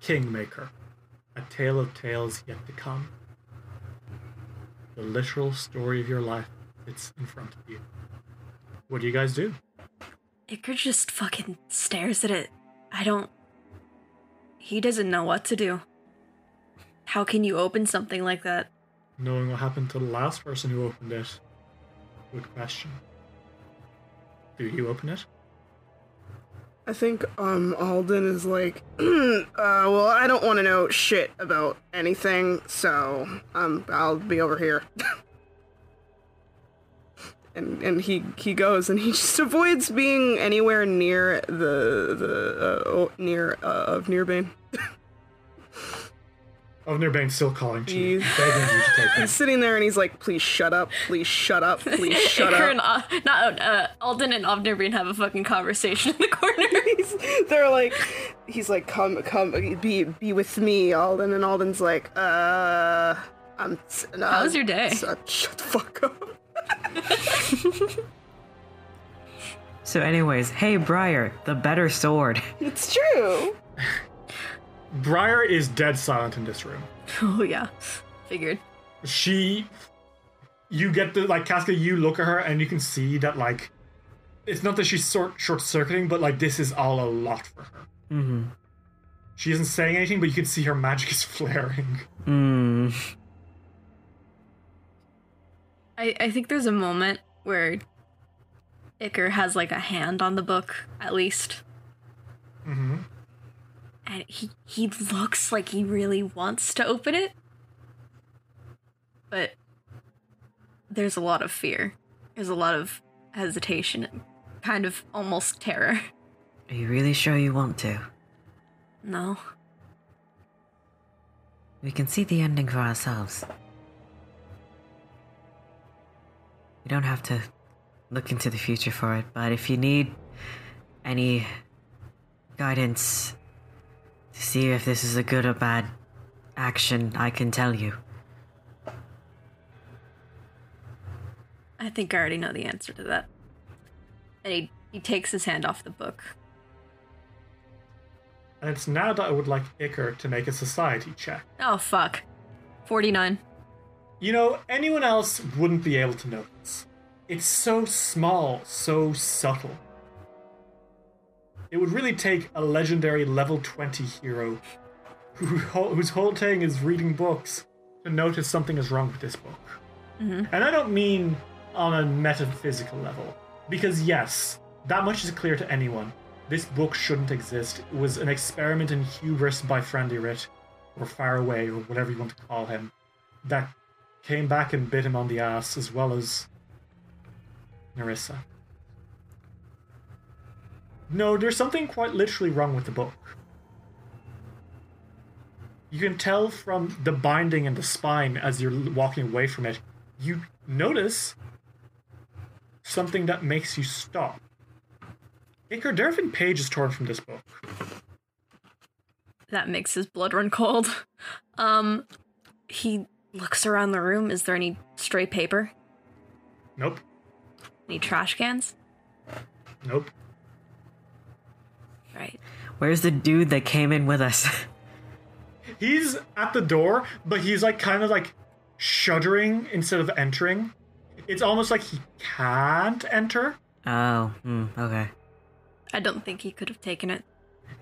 Kingmaker, a tale of tales yet to come. The literal story of your life sits in front of you. What do you guys do? Iker just fucking stares at it. I don't. He doesn't know what to do. How can you open something like that? Knowing what happened to the last person who opened it, good question. Do you open it? I think um Alden is like, uh, well, I don't want to know shit about anything, so um I'll be over here. and and he he goes and he just avoids being anywhere near the the uh, near uh, of Nearbane. Oh, Nirbane's still calling to you, He's- begging you to take He's it. sitting there and he's like, please shut up, please shut up, please shut Iker up. and uh, not uh, Alden and Ovinrbaane have a fucking conversation in the corner. He's, they're like, he's like, come, come, be, be with me, Alden, and Alden's like, uh, I'm. No, How's your day? uh, shut the fuck up. So, anyways, hey, Briar, the better sword. It's true. Briar is dead silent in this room. oh yeah, figured. She, you get the like Casca. You look at her and you can see that like, it's not that she's short short circuiting, but like this is all a lot for her. Mm She isn't saying anything, but you can see her magic is flaring. hmm. Mm. I, I think there's a moment where Iker has like a hand on the book, at least. Mm-hmm. And he, he looks like he really wants to open it. But there's a lot of fear. There's a lot of hesitation kind of almost terror. Are you really sure you want to? No. We can see the ending for ourselves. You don't have to look into the future for it, but if you need any guidance to see if this is a good or bad action, I can tell you. I think I already know the answer to that. And he, he takes his hand off the book. And it's now that I would like Iker to make a society check. Oh, fuck. 49. You know, anyone else wouldn't be able to notice. It's so small, so subtle. It would really take a legendary level 20 hero who, whose whole thing is reading books to notice something is wrong with this book. Mm-hmm. And I don't mean on a metaphysical level, because yes, that much is clear to anyone. This book shouldn't exist. It was an experiment in hubris by Friendly Writ, or Faraway, or whatever you want to call him, that came back and bit him on the ass, as well as Nyrissa. No, there's something quite literally wrong with the book. You can tell from the binding and the spine as you're walking away from it. You notice something that makes you stop. Iker, there have been pages torn from this book. That makes his blood run cold. Um, he looks around the room. Is there any stray paper? Nope, Any trash cans? nope. Right. Where's the dude that came in with us? He's at the door, but he's like kind of like shuddering instead of entering. It's almost like he can't enter. oh, hmm, okay. I don't think he could have taken it.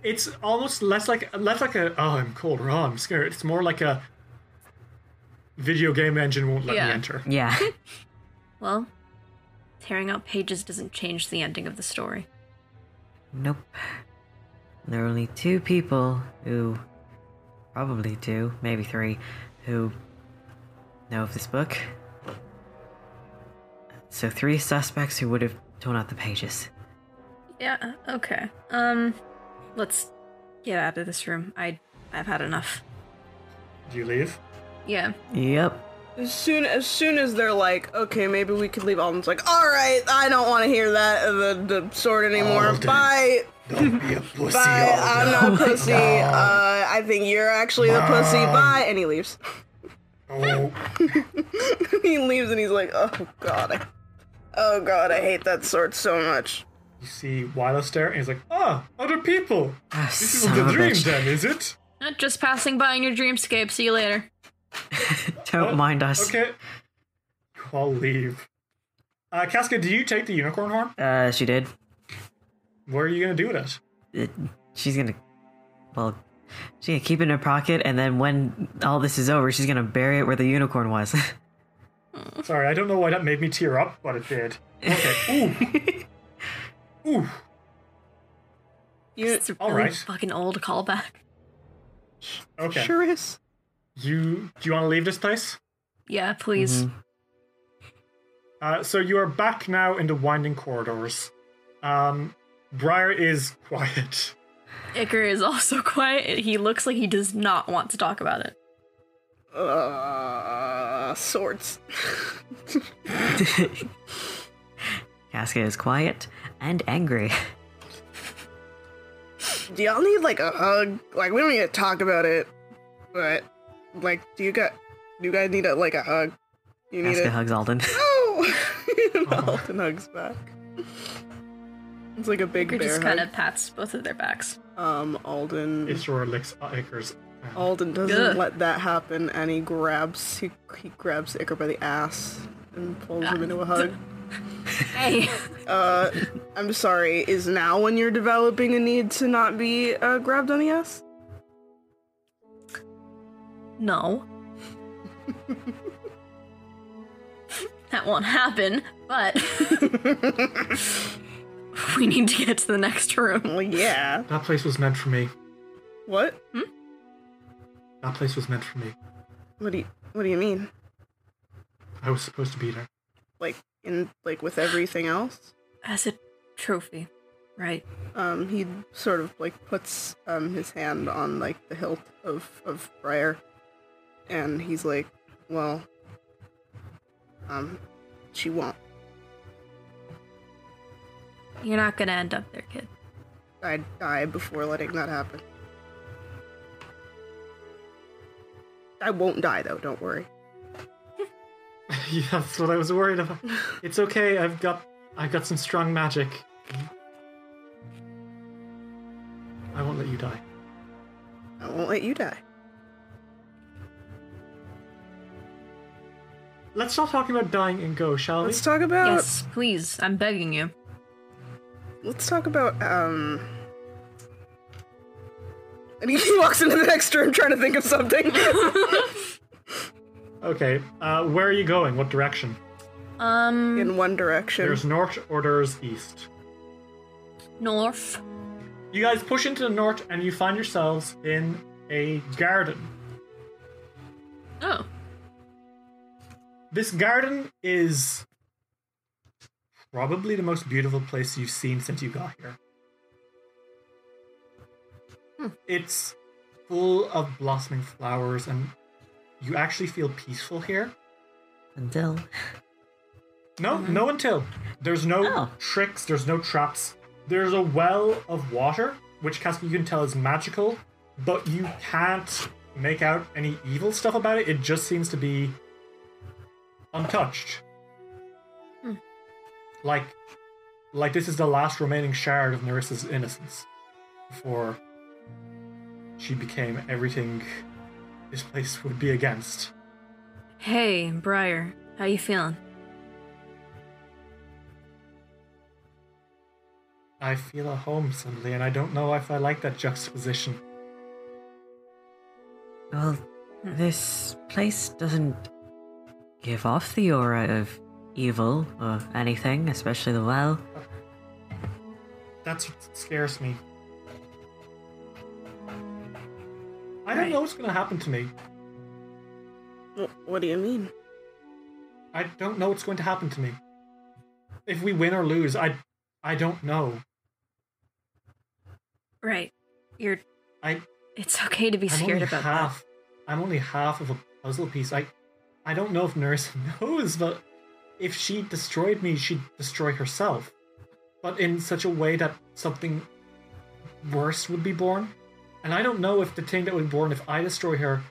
It's almost less like less like a oh I'm cold or oh I'm scared. It's more like a video game engine won't let Yeah. me enter. Yeah. Well, tearing out pages doesn't change the ending of the story. nope. There are only two people who, probably two, maybe three, who know of this book. So three suspects who would have torn out the pages. Yeah. Okay. Um, let's get out of this room. I I've had enough. Do you leave? Yeah. Yep. As soon as soon as they're like, okay, maybe we could leave. Alden's like, all right, I don't want to hear that uh, the the sword anymore. Alden. Bye. Don't be a pussy. Bye. I'm Alden. not pussy. Uh, I think you're actually the pussy. Bye. And he leaves. Oh, he leaves and he's like, oh god, I, oh god, I hate that sword so much. you see Wilo stare, and he's like, "Ah, other people. Ah, This is the dream, bitch. then, is it?" Not Just passing by in your dreamscape. See you later. Don't Oh, mind us. Okay. I'll leave. Uh, Casca, do you take the unicorn horn? Uh, she did. What are you gonna do with us? It, she's gonna, well, she's gonna keep it in her pocket, and then when all this is over, she's gonna bury it where the unicorn was. Sorry, I don't know why that made me tear up, but it did. Okay. Ooh. Ooh. You It's a all really right. fucking old callback. Okay. sure is. You do you want to leave this place? Yeah, please. Mm-hmm. Uh, so you are back now in the winding corridors. Um, Briar is quiet. Iker is also quiet. He looks like he does not want to talk about it. Uh, swords. Casca is quiet and angry. Do y'all need like a hug? Like we don't need to talk about it, but like, do you got? Do you guys need a like a hug? You need Casca it. hugs Alden. No. Alden hugs back. It's like a big Iker bear just kind of pats both of their backs. Um, Alden. Isror licks Iker's. Alden doesn't Ugh. let that happen, and he grabs he, he grabs Icar by the ass and pulls him into a hug. Hey, Uh, I'm sorry. Is now when you're developing a need to not be uh, grabbed on the ass? no. that won't happen, but we need to get to the next room. Well, yeah. That place was meant for me. What? That place was meant for me. What do you What do you mean? I was supposed to be there. Like in like with everything else? As a trophy, right? Um, he sort of like puts um his hand on like the hilt of of Briar, and he's like, "Well, um, she won't. You're not gonna end up there, kid. I'd die before letting that happen. I won't die though. Don't worry. yeah, that's what I was worried about. It's okay. I've got I've got some strong magic. I won't let you die. I won't let you die. Let's stop talking about dying and go, shall we? Let's talk about. yes, please. I'm begging you. Let's talk about um. And he walks into the next room trying to think of something. Okay. Uh, where are you going? What direction? Um, In one direction. There's north or there's east. north. You guys push into the north and you find yourselves in a garden. Oh, This garden is probably the most beautiful place you've seen since you got here. Hmm. It's full of blossoming flowers, and you actually feel peaceful here. Until No, mm-hmm. no until. There's no Oh. tricks, there's no traps. There's a well of water, which Casper you can tell is magical, but you can't make out any evil stuff about it. It just seems to be untouched. Like like this is the last remaining shard of Nyrissa's innocence before she became everything this place would be against. hey, Briar. How you feeling? I feel at home suddenly, and I don't know if I like that juxtaposition. well, this place doesn't give off the aura of evil or anything, especially the well. That's what scares me. I don't know what's going to happen to me. Wh- what do you mean? I don't know what's going to happen to me. If we win or lose, I I don't know. Right. You're. I It's okay to be I'm scared only about half. I'm only half of a puzzle piece. I I don't know if Nurse knows, but if she destroyed me, she'd destroy herself. But in such a way that something worse would be born. And I don't know if the thing that would be born if I destroy her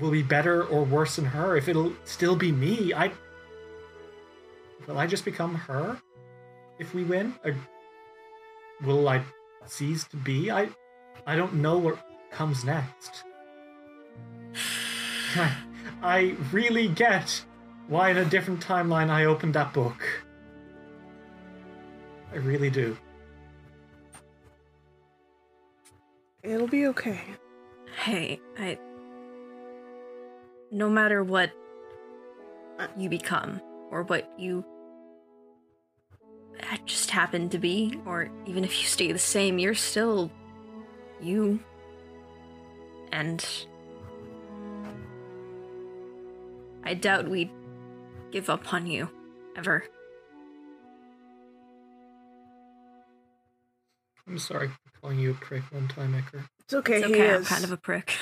will be better or worse than her. If it'll still be me, I will I just become her if we win? Or will I cease to be? I I don't know what comes next. I really get why in a different timeline I opened that book. I really do. It'll be okay. Hey, I. No matter what you become, or what you just happen to be, or even if you stay the same, you're still you. And. I doubt we'd give up on you, ever. I'm sorry for calling you a prick one time, Iker. It's okay. It's he okay, I'm is. kind of a prick.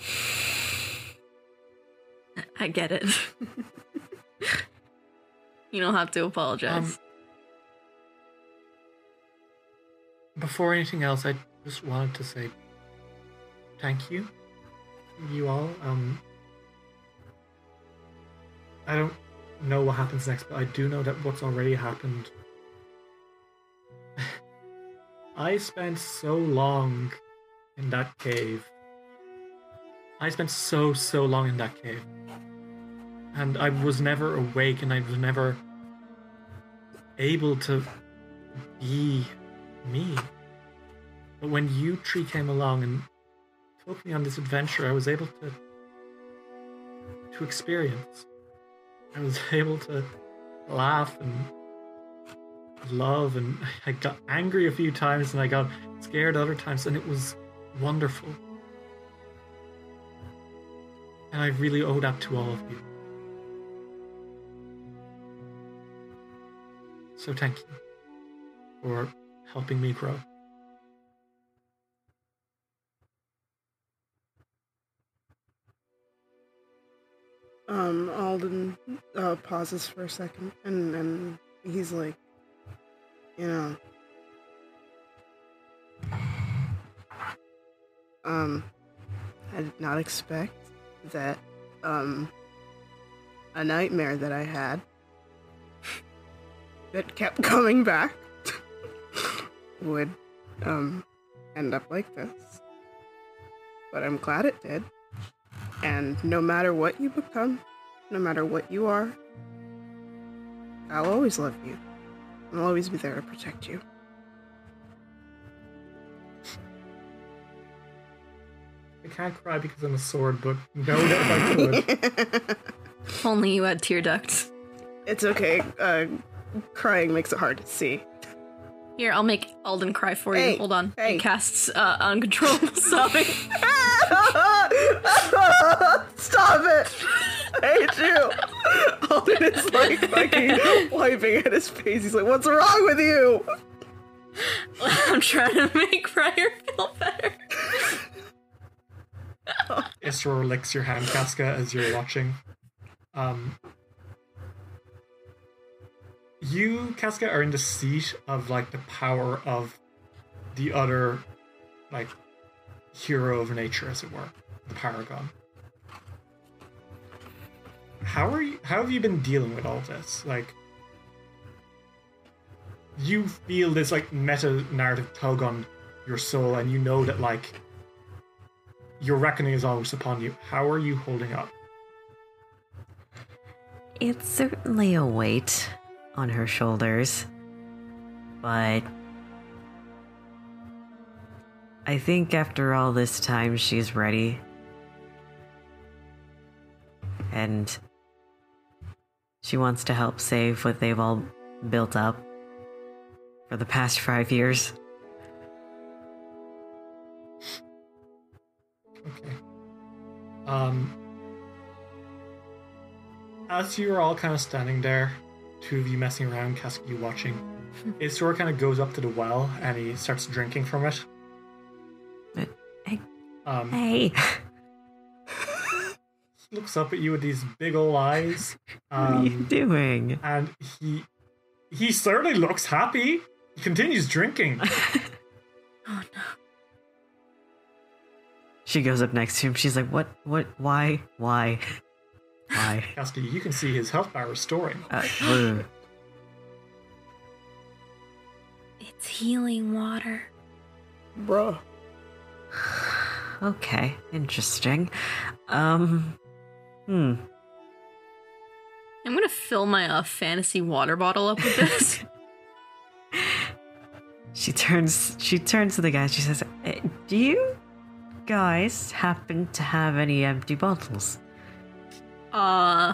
I get it. you don't have to apologize. Um, Before anything else, I just wanted to say thank you, you all. Um, I don't know what happens next, but I do know that what's already happened. I spent so long in that cave. I spent so, so long in that cave. And I was never awake and I was never able to be me. But when you three came along and took me on this adventure, I was able to to experience. I was able to laugh and love and I got angry a few times and I got scared other times and it was wonderful. And I really owe that to all of you. So thank you for helping me grow. Um, Alden uh, pauses for a second, and and he's like, you know, um, I did not expect that um a nightmare that I had that kept coming back would um end up like this. But I'm glad it did. And no matter what you become, no matter what you are, I'll always love you. I'll always be there to protect you. I can't cry because I'm a sword, but no, if I could. Only you had tear ducts. It's okay. Uh, crying makes it hard to see. Here, I'll make Alden cry for you. Hey, Hold on. hey. He casts uh, uncontrollable sobbing. Stop it! I hate you! Alden is like fucking wiping at his face. He's like, What's wrong with you? I'm trying to make Fryer feel better. Isror licks your hand, Casca, as you're watching. Um, you, Casca, are in the seat of like the power of the other, like, hero of nature, as it were, the Paragon. How are you? How have you been dealing with all this? Like, you feel this like meta narrative tug on your soul, and you know that like your reckoning is always upon you. How are you holding up? It's certainly a weight on her shoulders, but I think after all this time, she's ready. And she wants to help save what they've all built up for the past five years. Okay. Um, as you're all kind of standing there, two of you messing around, Casca, you watching, Isor kind of goes up to the well and he starts drinking from it. Hey, Um, hey. he looks up at you with these big old eyes. what are you Um, doing? and he he certainly looks happy. He continues drinking. Oh no. She goes up next to him. She's like, "What? What? Why? Why? Why?" Cassidy, you can see his health bar restoring. Uh. It's healing water. Bruh. okay, interesting. Um, hmm. I'm gonna fill my uh, fantasy water bottle up with this. She turns. She turns to the guys. She says, "Eh, "Do you guys happen to have any empty bottles?" uh,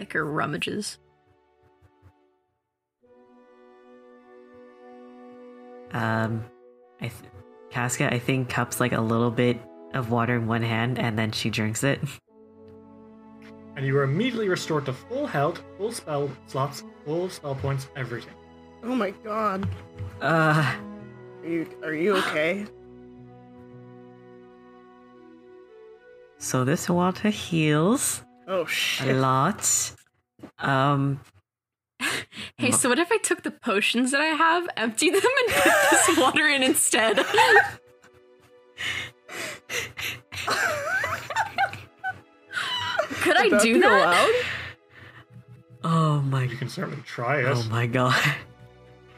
Iker rummages. Um, I, th- Casca, I think cups like a little bit of water in one hand, and then she drinks it. And you are immediately restored to full health, full spell slots, full spell points, everything. Oh my god. Uh, Are you are you okay? so this water heals Oh shit. a shit. lot. Um, Hey, so what if I took the potions that I have, emptied them, and put this water in instead? Could I do that? allowed? oh my, You can certainly try it. oh my god.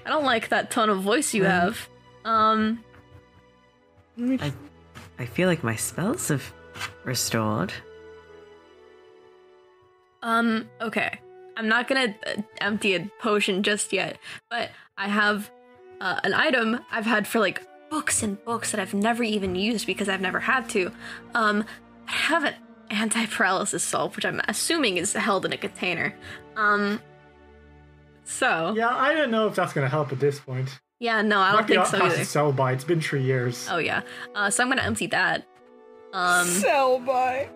I don't like that tone of voice you have. Um, I, I feel like my spells have restored. um, okay. I'm not gonna uh, empty a potion just yet, but I have uh, an item I've had for like books and books that I've never even used because I've never had to. Um, I have an anti-paralysis salve, which I'm assuming is held in a container. Um, so Yeah, I don't know if that's going to help at this point. yeah, no, I don't be think so past either. the sell by. It's been three years. Oh yeah, uh, so I'm gonna empty that. Um, sell by.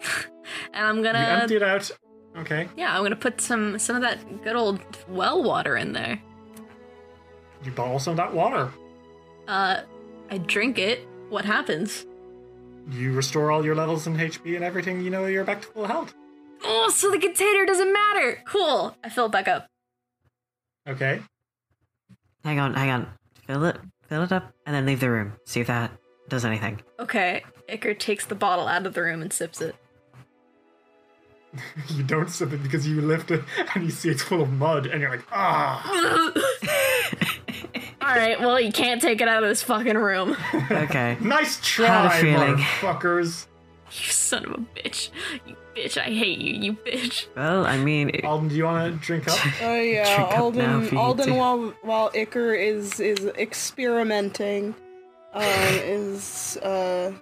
and I'm gonna empty it out. Okay. yeah, I'm gonna put some some of that good old well water in there. You bottle some of that water. Uh, I drink it. What happens? You restore all your levels and HP and everything. You know you're back to full health. Oh, so the container doesn't matter. Cool. I fill it back up. Okay. Hang on, hang on. Fill it, fill it up, and then leave the room. See if that does anything. Okay. Iker takes the bottle out of the room and sips it. You don't sip it because you lift it and you see it's full of mud and you're like, ah. All right. Well, you can't take it out of this fucking room. Okay. Nice Had a try, feeling. motherfuckers. you son of a bitch. You bitch. I hate you. You bitch. Well, I mean, it- Alden, do you want to drink up? Oh yeah, Drink up now Alden. you Alden, to. while while Iker is is experimenting, um, is uh,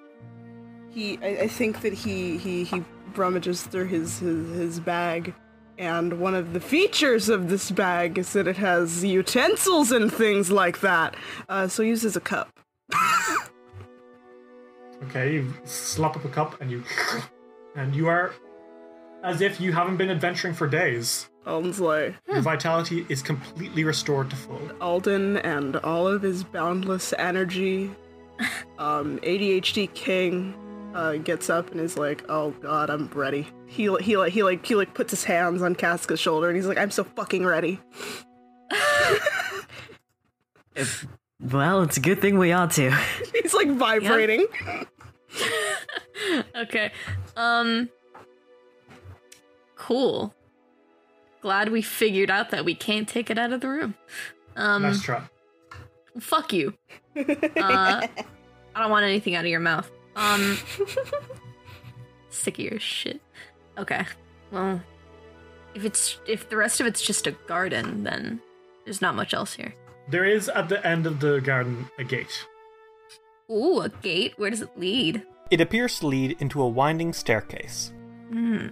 he? I, I think that he he he rummages through his, his his bag, and one of the features of this bag is that it has utensils and things like that. Uh, so he uses a cup. Okay, you slap up a cup and you. And you are as if you haven't been adventuring for days. Alden's like Your vitality is completely restored to full. Alden and all of his boundless energy. Um, ADHD King uh, gets up and is like, "Oh God, I'm ready." He he like he like he like puts his hands on Casca's shoulder and he's like, "I'm so fucking ready." if, well, it's a good thing we are too. He's like vibrating. okay. Um. Cool. Glad we figured out that we can't take it out of the room. Um. Nice try. Fuck you. Uh, I don't want anything out of your mouth. Um, sick of your shit. Okay. Well, if it's if the rest of it's just a garden, then there's not much else here. There is at the end of the garden a gate. Ooh, a gate. Where does it lead? It appears to lead into a winding staircase. Hmm.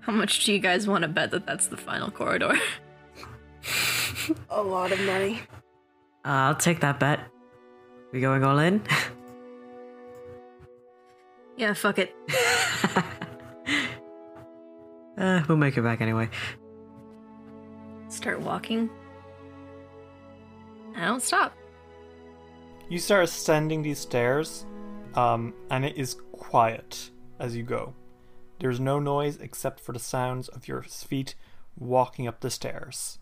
How much do you guys want to bet that that's the final corridor? A lot of money. Uh, I'll take that bet. We going all in? yeah, fuck it. uh, we'll make it back anyway. Start walking. I don't stop. You start ascending these stairs, um, and it is quiet as you go. There's no noise except for the sounds of your feet walking up the stairs,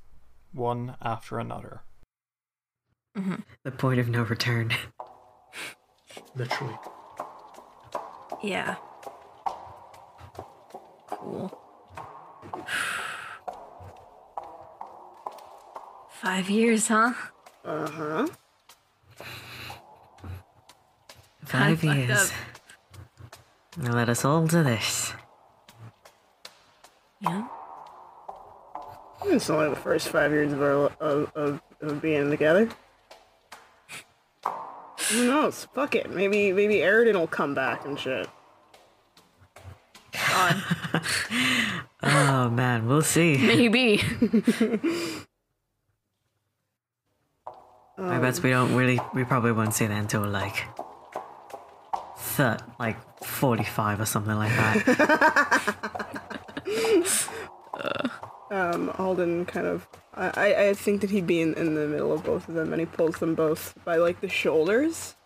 one after another. The point of no return. Literally. Yeah. Cool. Five years, huh? Uh huh. Five years. Now let us all do this. Yeah. It's only the first five years of our of, of, of being together. Who knows? Fuck it. Maybe maybe Aridin will come back and shit. God. Oh man, we'll see. Maybe. I bet we don't really. We probably won't see that until like, thir- like forty-five or something like that. Um, Alden kind of. I, I- I think that he'd be in, in the middle of both of them, and he pulls them both by like the shoulders.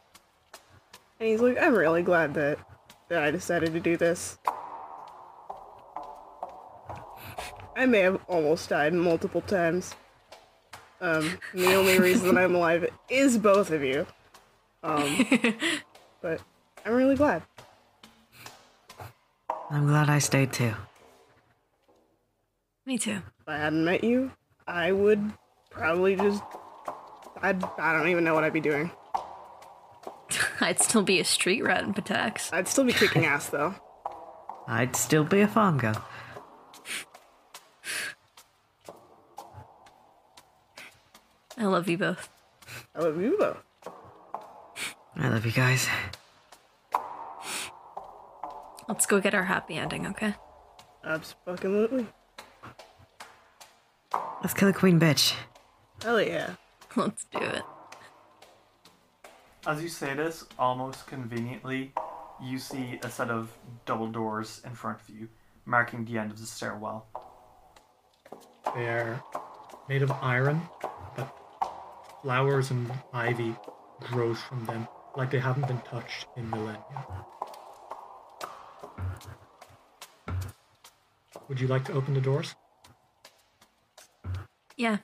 And he's like, "I'm really glad that that I decided to do this. I may have almost died multiple times. Um, and the only reason that I'm alive is both of you. Um, but I'm really glad. I'm glad I stayed too. Me too. If I hadn't met you, I would probably just. I'd, I don't even know what I'd be doing. I'd still be a street rat in Pitax. I'd still be kicking ass though. I'd still be a farm girl. I love you both. I love you both. I love you guys. Let's go get our happy ending, okay? Absolutely. Let's kill a queen bitch. Hell yeah. Let's do it. As you say this, almost conveniently, you see a set of double doors in front of you, marking the end of the stairwell. They are made of iron, but flowers and ivy grows from them like they haven't been touched in millennia. Would you like to open the doors? Yeah.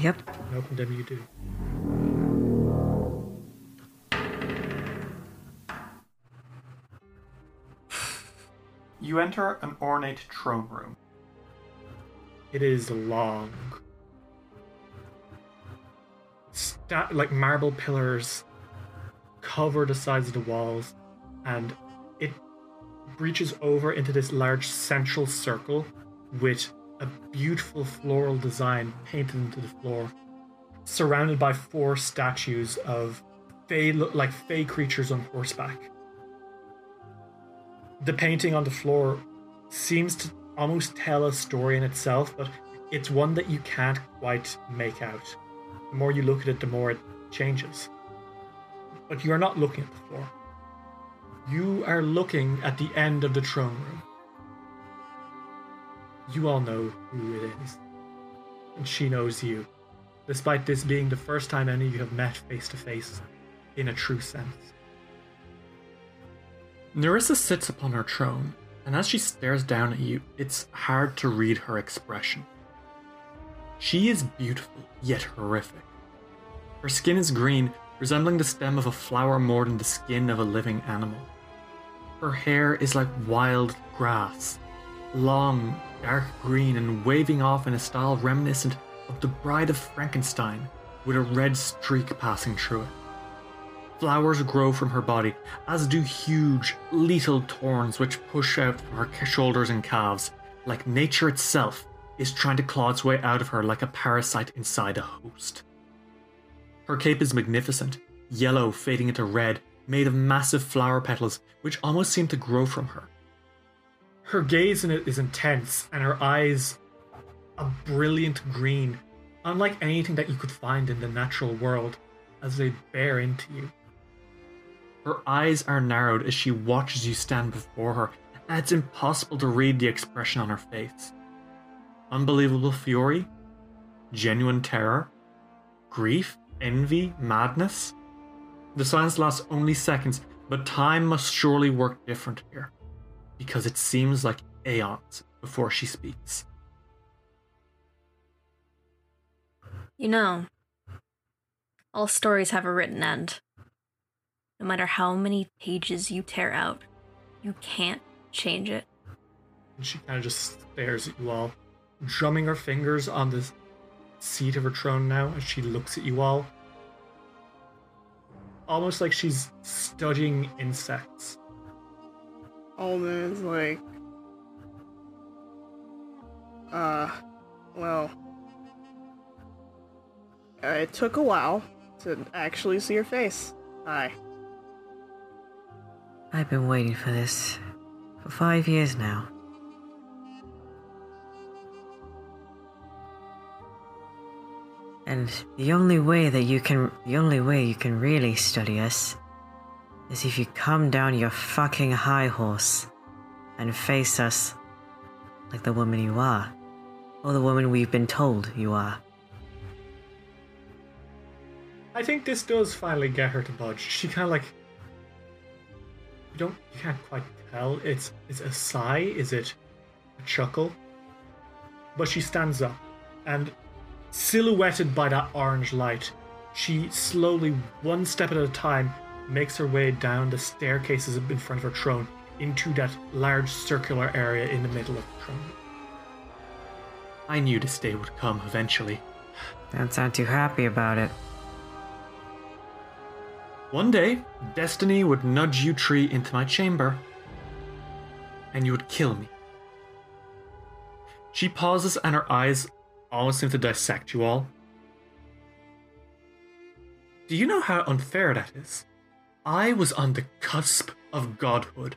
Yep. And open them you do. You enter an ornate throne room. It is long. Sta- like marble pillars cover the sides of the walls, and it breaches over into this large central circle with a beautiful floral design painted into the floor, surrounded by four statues of fey, like fey creatures on horseback. The painting on the floor seems to almost tell a story in itself, but it's one that you can't quite make out. The more you look at it, the more it changes. But you are not looking at the floor. You are looking at the end of the throne room. You all know who it is. And she knows you, despite this being the first time any of you have met face to face in a true sense. Nyrissa sits upon her throne, and as she stares down at you, it's hard to read her expression. She is beautiful, yet horrific. Her skin is green, resembling the stem of a flower more than the skin of a living animal. Her hair is like wild grass, long, dark green, and waving off in a style reminiscent of the Bride of Frankenstein, with a red streak passing through it. Flowers grow from her body, as do huge, lethal thorns which push out from her shoulders and calves, like nature itself is trying to claw its way out of her like a parasite inside a host. Her cape is magnificent, yellow fading into red, made of massive flower petals which almost seem to grow from her. Her gaze in it is intense, and her eyes a brilliant green, unlike anything that you could find in the natural world, as they bear into you. Her eyes are narrowed as she watches you stand before her, and it's impossible to read the expression on her face. Unbelievable fury? Genuine terror? Grief? Envy? Madness? The silence lasts only seconds, but time must surely work different here, because it seems like aeons before she speaks. You know, all stories have a written end. No matter how many pages you tear out, you can't change it. And she kind of just stares at you all, drumming her fingers on the seat of her throne now as she looks at you all. Almost like she's studying insects. Alden is like, uh, well, uh, it took a while to actually see your face. Hi. I've been waiting for this for five years now. And the only way that you can, the only way you can really study us is if you come down your fucking high horse and face us like the woman you are, or the woman we've been told you are. I think this does finally get her to budge. She kind of like you don't you can't quite tell. It's it's a sigh. Is it a chuckle? But she stands up, and silhouetted by that orange light, she slowly, one step at a time, makes her way down the staircases in front of her throne into that large circular area in the middle of the throne. I knew this day would come eventually. Don't sound too happy about it. One day, destiny would nudge you tree into my chamber, and you would kill me. She pauses, and her eyes almost seem to dissect you all. Do you know how unfair that is? I was on the cusp of godhood.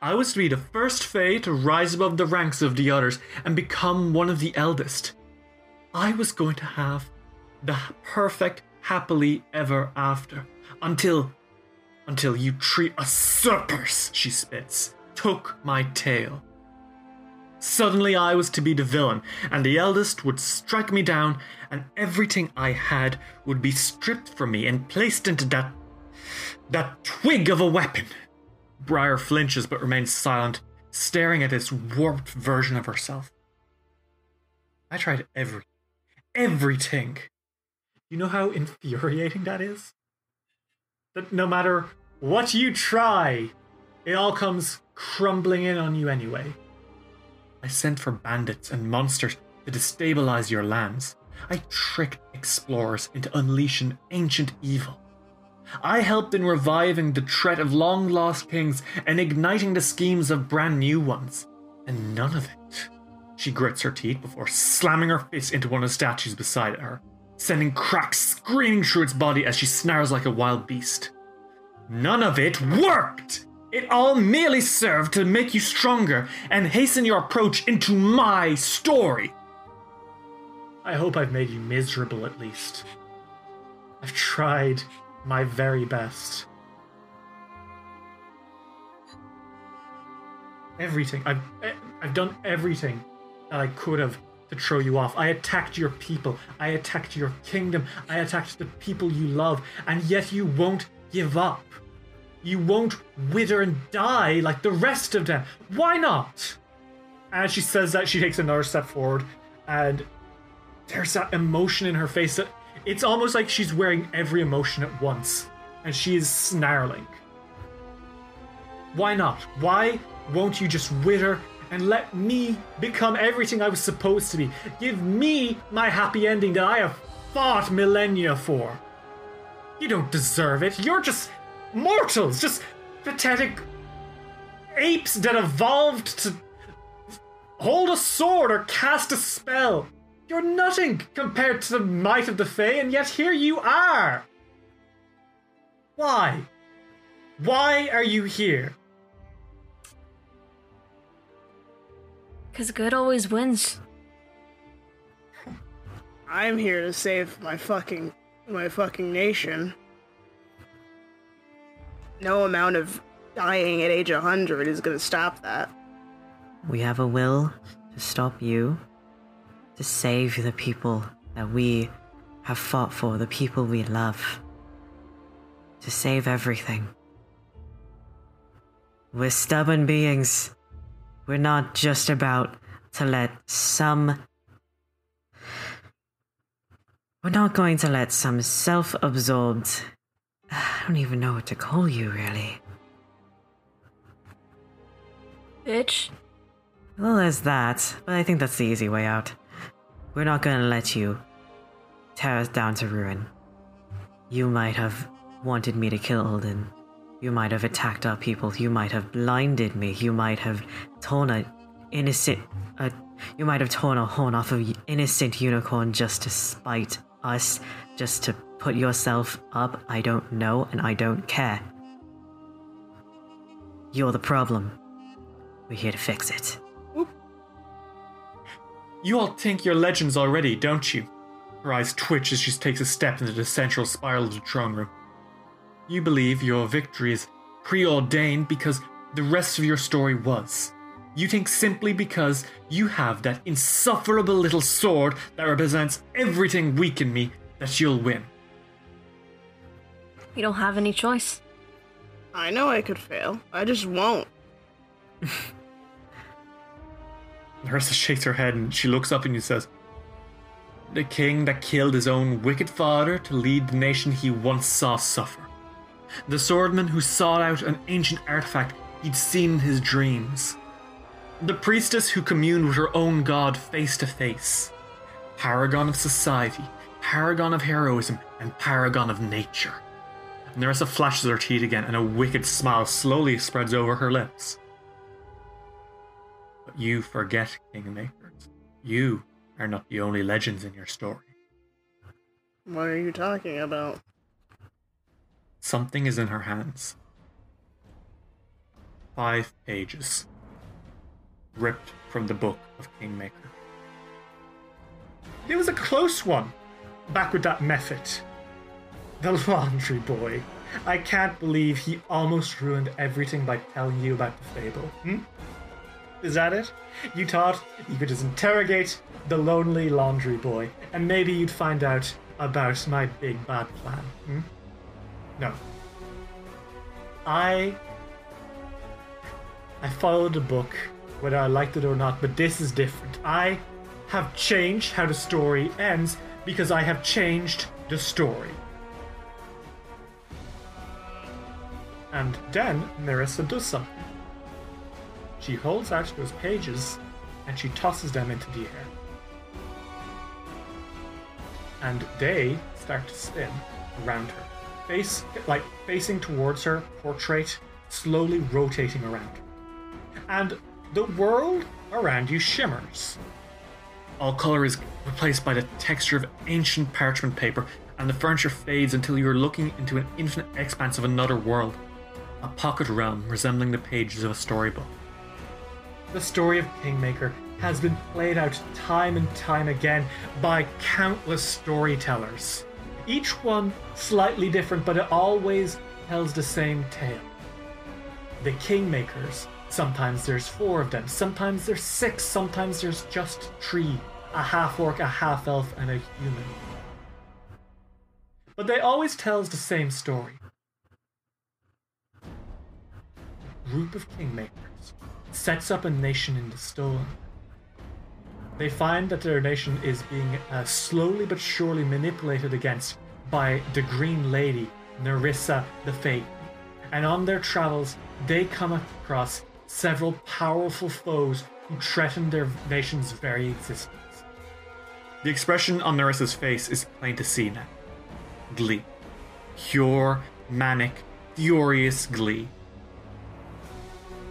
I was to be the first Fae to rise above the ranks of the others and become one of the eldest. I was going to have the perfect happily ever after. Until. until you three usurpers, she spits, took my tail. Suddenly I was to be the villain, and the eldest would strike me down, and everything I had would be stripped from me and placed into that. that twig of a weapon. Briar flinches but remains silent, staring at this warped version of herself. I tried every. everything. You know how infuriating that is? That no matter what you try, it all comes crumbling in on you anyway. I sent for bandits and monsters to destabilize your lands. I tricked explorers into unleashing ancient evil. I helped in reviving the threat of long lost kings and igniting the schemes of brand new ones. And none of it. She grits her teeth before slamming her fist into one of the statues beside her, sending cracks screaming through its body as she snarls like a wild beast. None of it worked! It all merely served to make you stronger and hasten your approach into my story. I hope I've made you miserable at least. I've tried my very best. Everything. I've I've done everything that I could have to throw you off. I attacked your people. I attacked your kingdom. I attacked the people you love, and yet you won't give up. You won't wither and die like the rest of them. Why not? As she says that, she takes another step forward, and there's that emotion in her face that it's almost like she's wearing every emotion at once, and she is snarling. Why not? Why won't you just wither and let me become everything I was supposed to be? Give me my happy ending that I have fought millennia for. You don't deserve it. You're just mortals, just pathetic apes that evolved to hold a sword or cast a spell. You're nothing compared to the might of the Fae, and yet here you are. Why? Why are you here? Because good always wins. I'm here to save my fucking my fucking nation. No amount of dying at age 100 is going to stop that. We have a will to stop you, to save the people that we have fought for, the people we love, to save everything. We're stubborn beings. We're not just about to let some We're not going to let some self absorbed. I don't even know what to call you, really. Bitch. Well, there's that, but I think that's the easy way out. We're not gonna let you tear us down to ruin. You might have wanted me to kill Alden. You might have attacked our people. You might have blinded me. You might have torn a innocent. A, you might have torn a horn off of innocent unicorn just to spite us, just to put yourself up. I don't know, and I don't care. You're the problem. We're here to fix it. You all think you're legends already, don't you? Her eyes twitch as she takes a step into the central spiral of the throne room. You believe your victory is preordained because the rest of your story was. You think simply because you have that insufferable little sword that represents everything weak in me that you'll win. You don't have any choice. I know I could fail. I just won't. Nyrissa shakes her head and she looks up and you says, The king that killed his own wicked father to lead the nation he once saw suffer. The swordman who sought out an ancient artifact he'd seen in his dreams. The priestess who communed with her own god face to face. Paragon of society, paragon of heroism, and paragon of nature. Nyrissa flashes her teeth again and a wicked smile slowly spreads over her lips. But you forget, Kingmakers. You are not the only legends in your story. What are you talking about? Something is in her hands. Five pages. Ripped from the book of Kingmaker. It was a close one. Back with that method. The laundry boy. I can't believe he almost ruined everything by telling you about the fable. Hmm? Is that it? You thought you could just interrogate the lonely laundry boy, and maybe you'd find out about my big bad plan. Hmm? No. I I followed the book, whether I liked it or not, but this is different. I have changed how the story ends because I have changed the story. And then Nyrissa does something. She holds out those pages and she tosses them into the air. And they start to spin around her. Face like facing towards her, portrait slowly rotating around. And the world around you shimmers. All color is replaced by the texture of ancient parchment paper, and the furniture fades until you are looking into an infinite expanse of another world, a pocket realm resembling the pages of a storybook. The story of Kingmaker has been played out time and time again by countless storytellers. Each one slightly different, but it always tells the same tale. The Kingmakers, sometimes there's four of them, sometimes there's six, sometimes there's just three a half orc, a half elf, and a human. But they always tells the same story. Group of Kingmakers sets up a nation in stone. They find that their nation is being uh, slowly but surely manipulated against by the Green Lady, Nyrissa the Fate. And on their travels, they come across several powerful foes who threaten their nation's very existence. The expression on Nyrissa's face is plain to see now glee. Pure, manic, furious glee.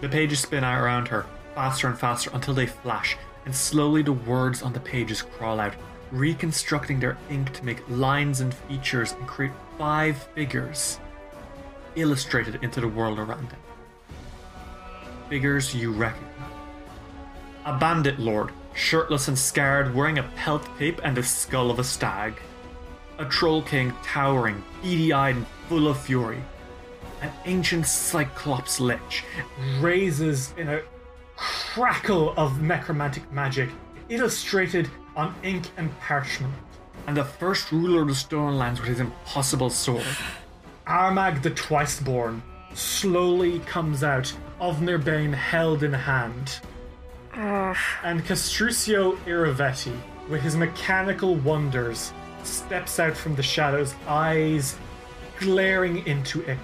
The pages spin out around her, faster and faster until they flash, and slowly the words on the pages crawl out, reconstructing their ink to make lines and features and create five figures illustrated into the world around them. Figures you recognize. A bandit lord, shirtless and scarred, wearing a pelt cape and the skull of a stag. A troll king, towering, beady eyed, and full of fury an ancient Cyclops Lich raises in a crackle of necromantic magic, illustrated on ink and parchment. And the first ruler of the Stolen Lands with his impossible sword, Armag the Twiceborn, slowly comes out, Ovinrbaane held in hand. And Castruccio Irovetti, with his mechanical wonders, steps out from the shadows, eyes glaring into it.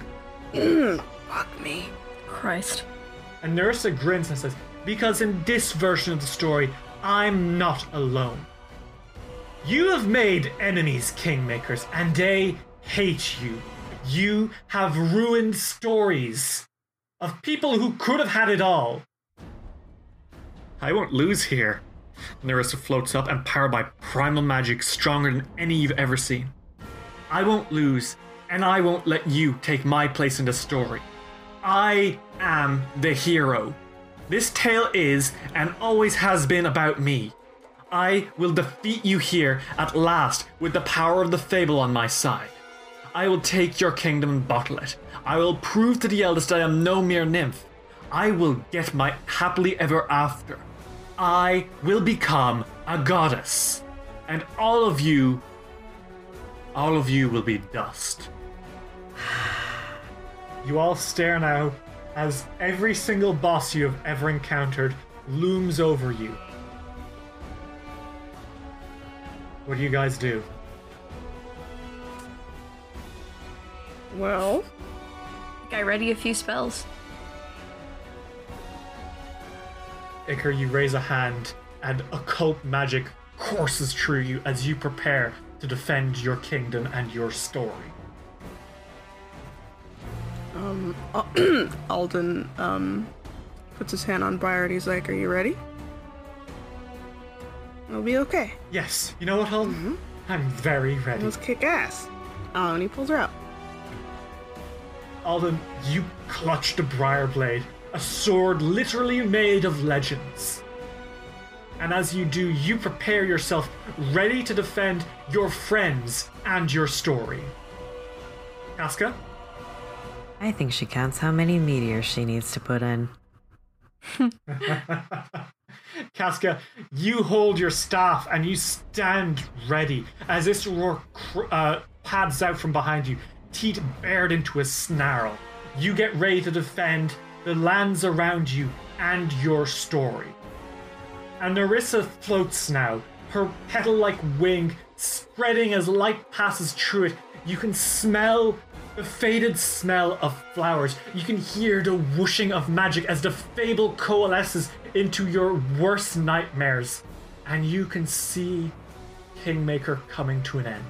Fuck me. Christ. And Nyrissa grins and says, Because in this version of the story, I'm not alone. You have made enemies, Kingmakers, and they hate you. You have ruined stories of people who could have had it all. I won't lose here. Nyrissa floats up, empowered by primal magic stronger than any you've ever seen. I won't lose, and I won't let you take my place in the story. I am the hero. This tale is and always has been about me. I will defeat you here at last with the power of the fable on my side. I will take your kingdom and bottle it. I will prove to the eldest I am no mere nymph. I will get my happily ever after. I will become a goddess. And all of you, all of you will be dust. You all stare now as every single boss you have ever encountered looms over you. What do you guys do? Well, I ready a few spells. Iker, you raise a hand, and occult magic courses through you as you prepare to defend your kingdom and your story. Um, Alden um puts his hand on Briar and he's like, "Are you ready?" It'll be okay. Yes, you know what, Alden? I'm very ready. Let's kick ass. Oh, and he pulls her out. Alden, you clutch the briar blade, a sword literally made of legends. And as you do, you prepare yourself ready to defend your friends and your story. Casca? I think she counts how many meteors she needs to put in. Casca, you hold your staff and you stand ready as this roar cr- uh, pads out from behind you, teeth bared into a snarl. You get ready to defend the lands around you and your story. And Nyrissa floats now, her petal like wing spreading as light passes through it. You can smell faded smell of flowers. You can hear the whooshing of magic as the fable coalesces into your worst nightmares. And you can see Kingmaker coming to an end.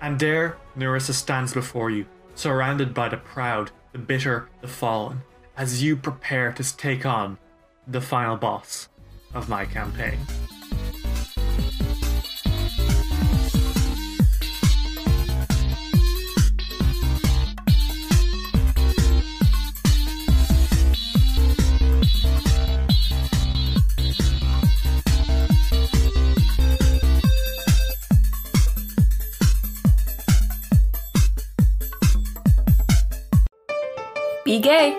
And there, Nyrissa stands before you, surrounded by the proud, the bitter, the fallen, as you prepare to take on the final boss of my campaign. Be gay.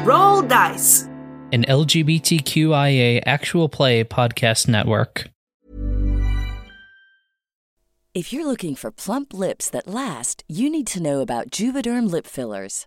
Roll dice. An LGBTQIA actual play podcast network. If you're looking for plump lips that last, you need to know about Juvederm lip fillers.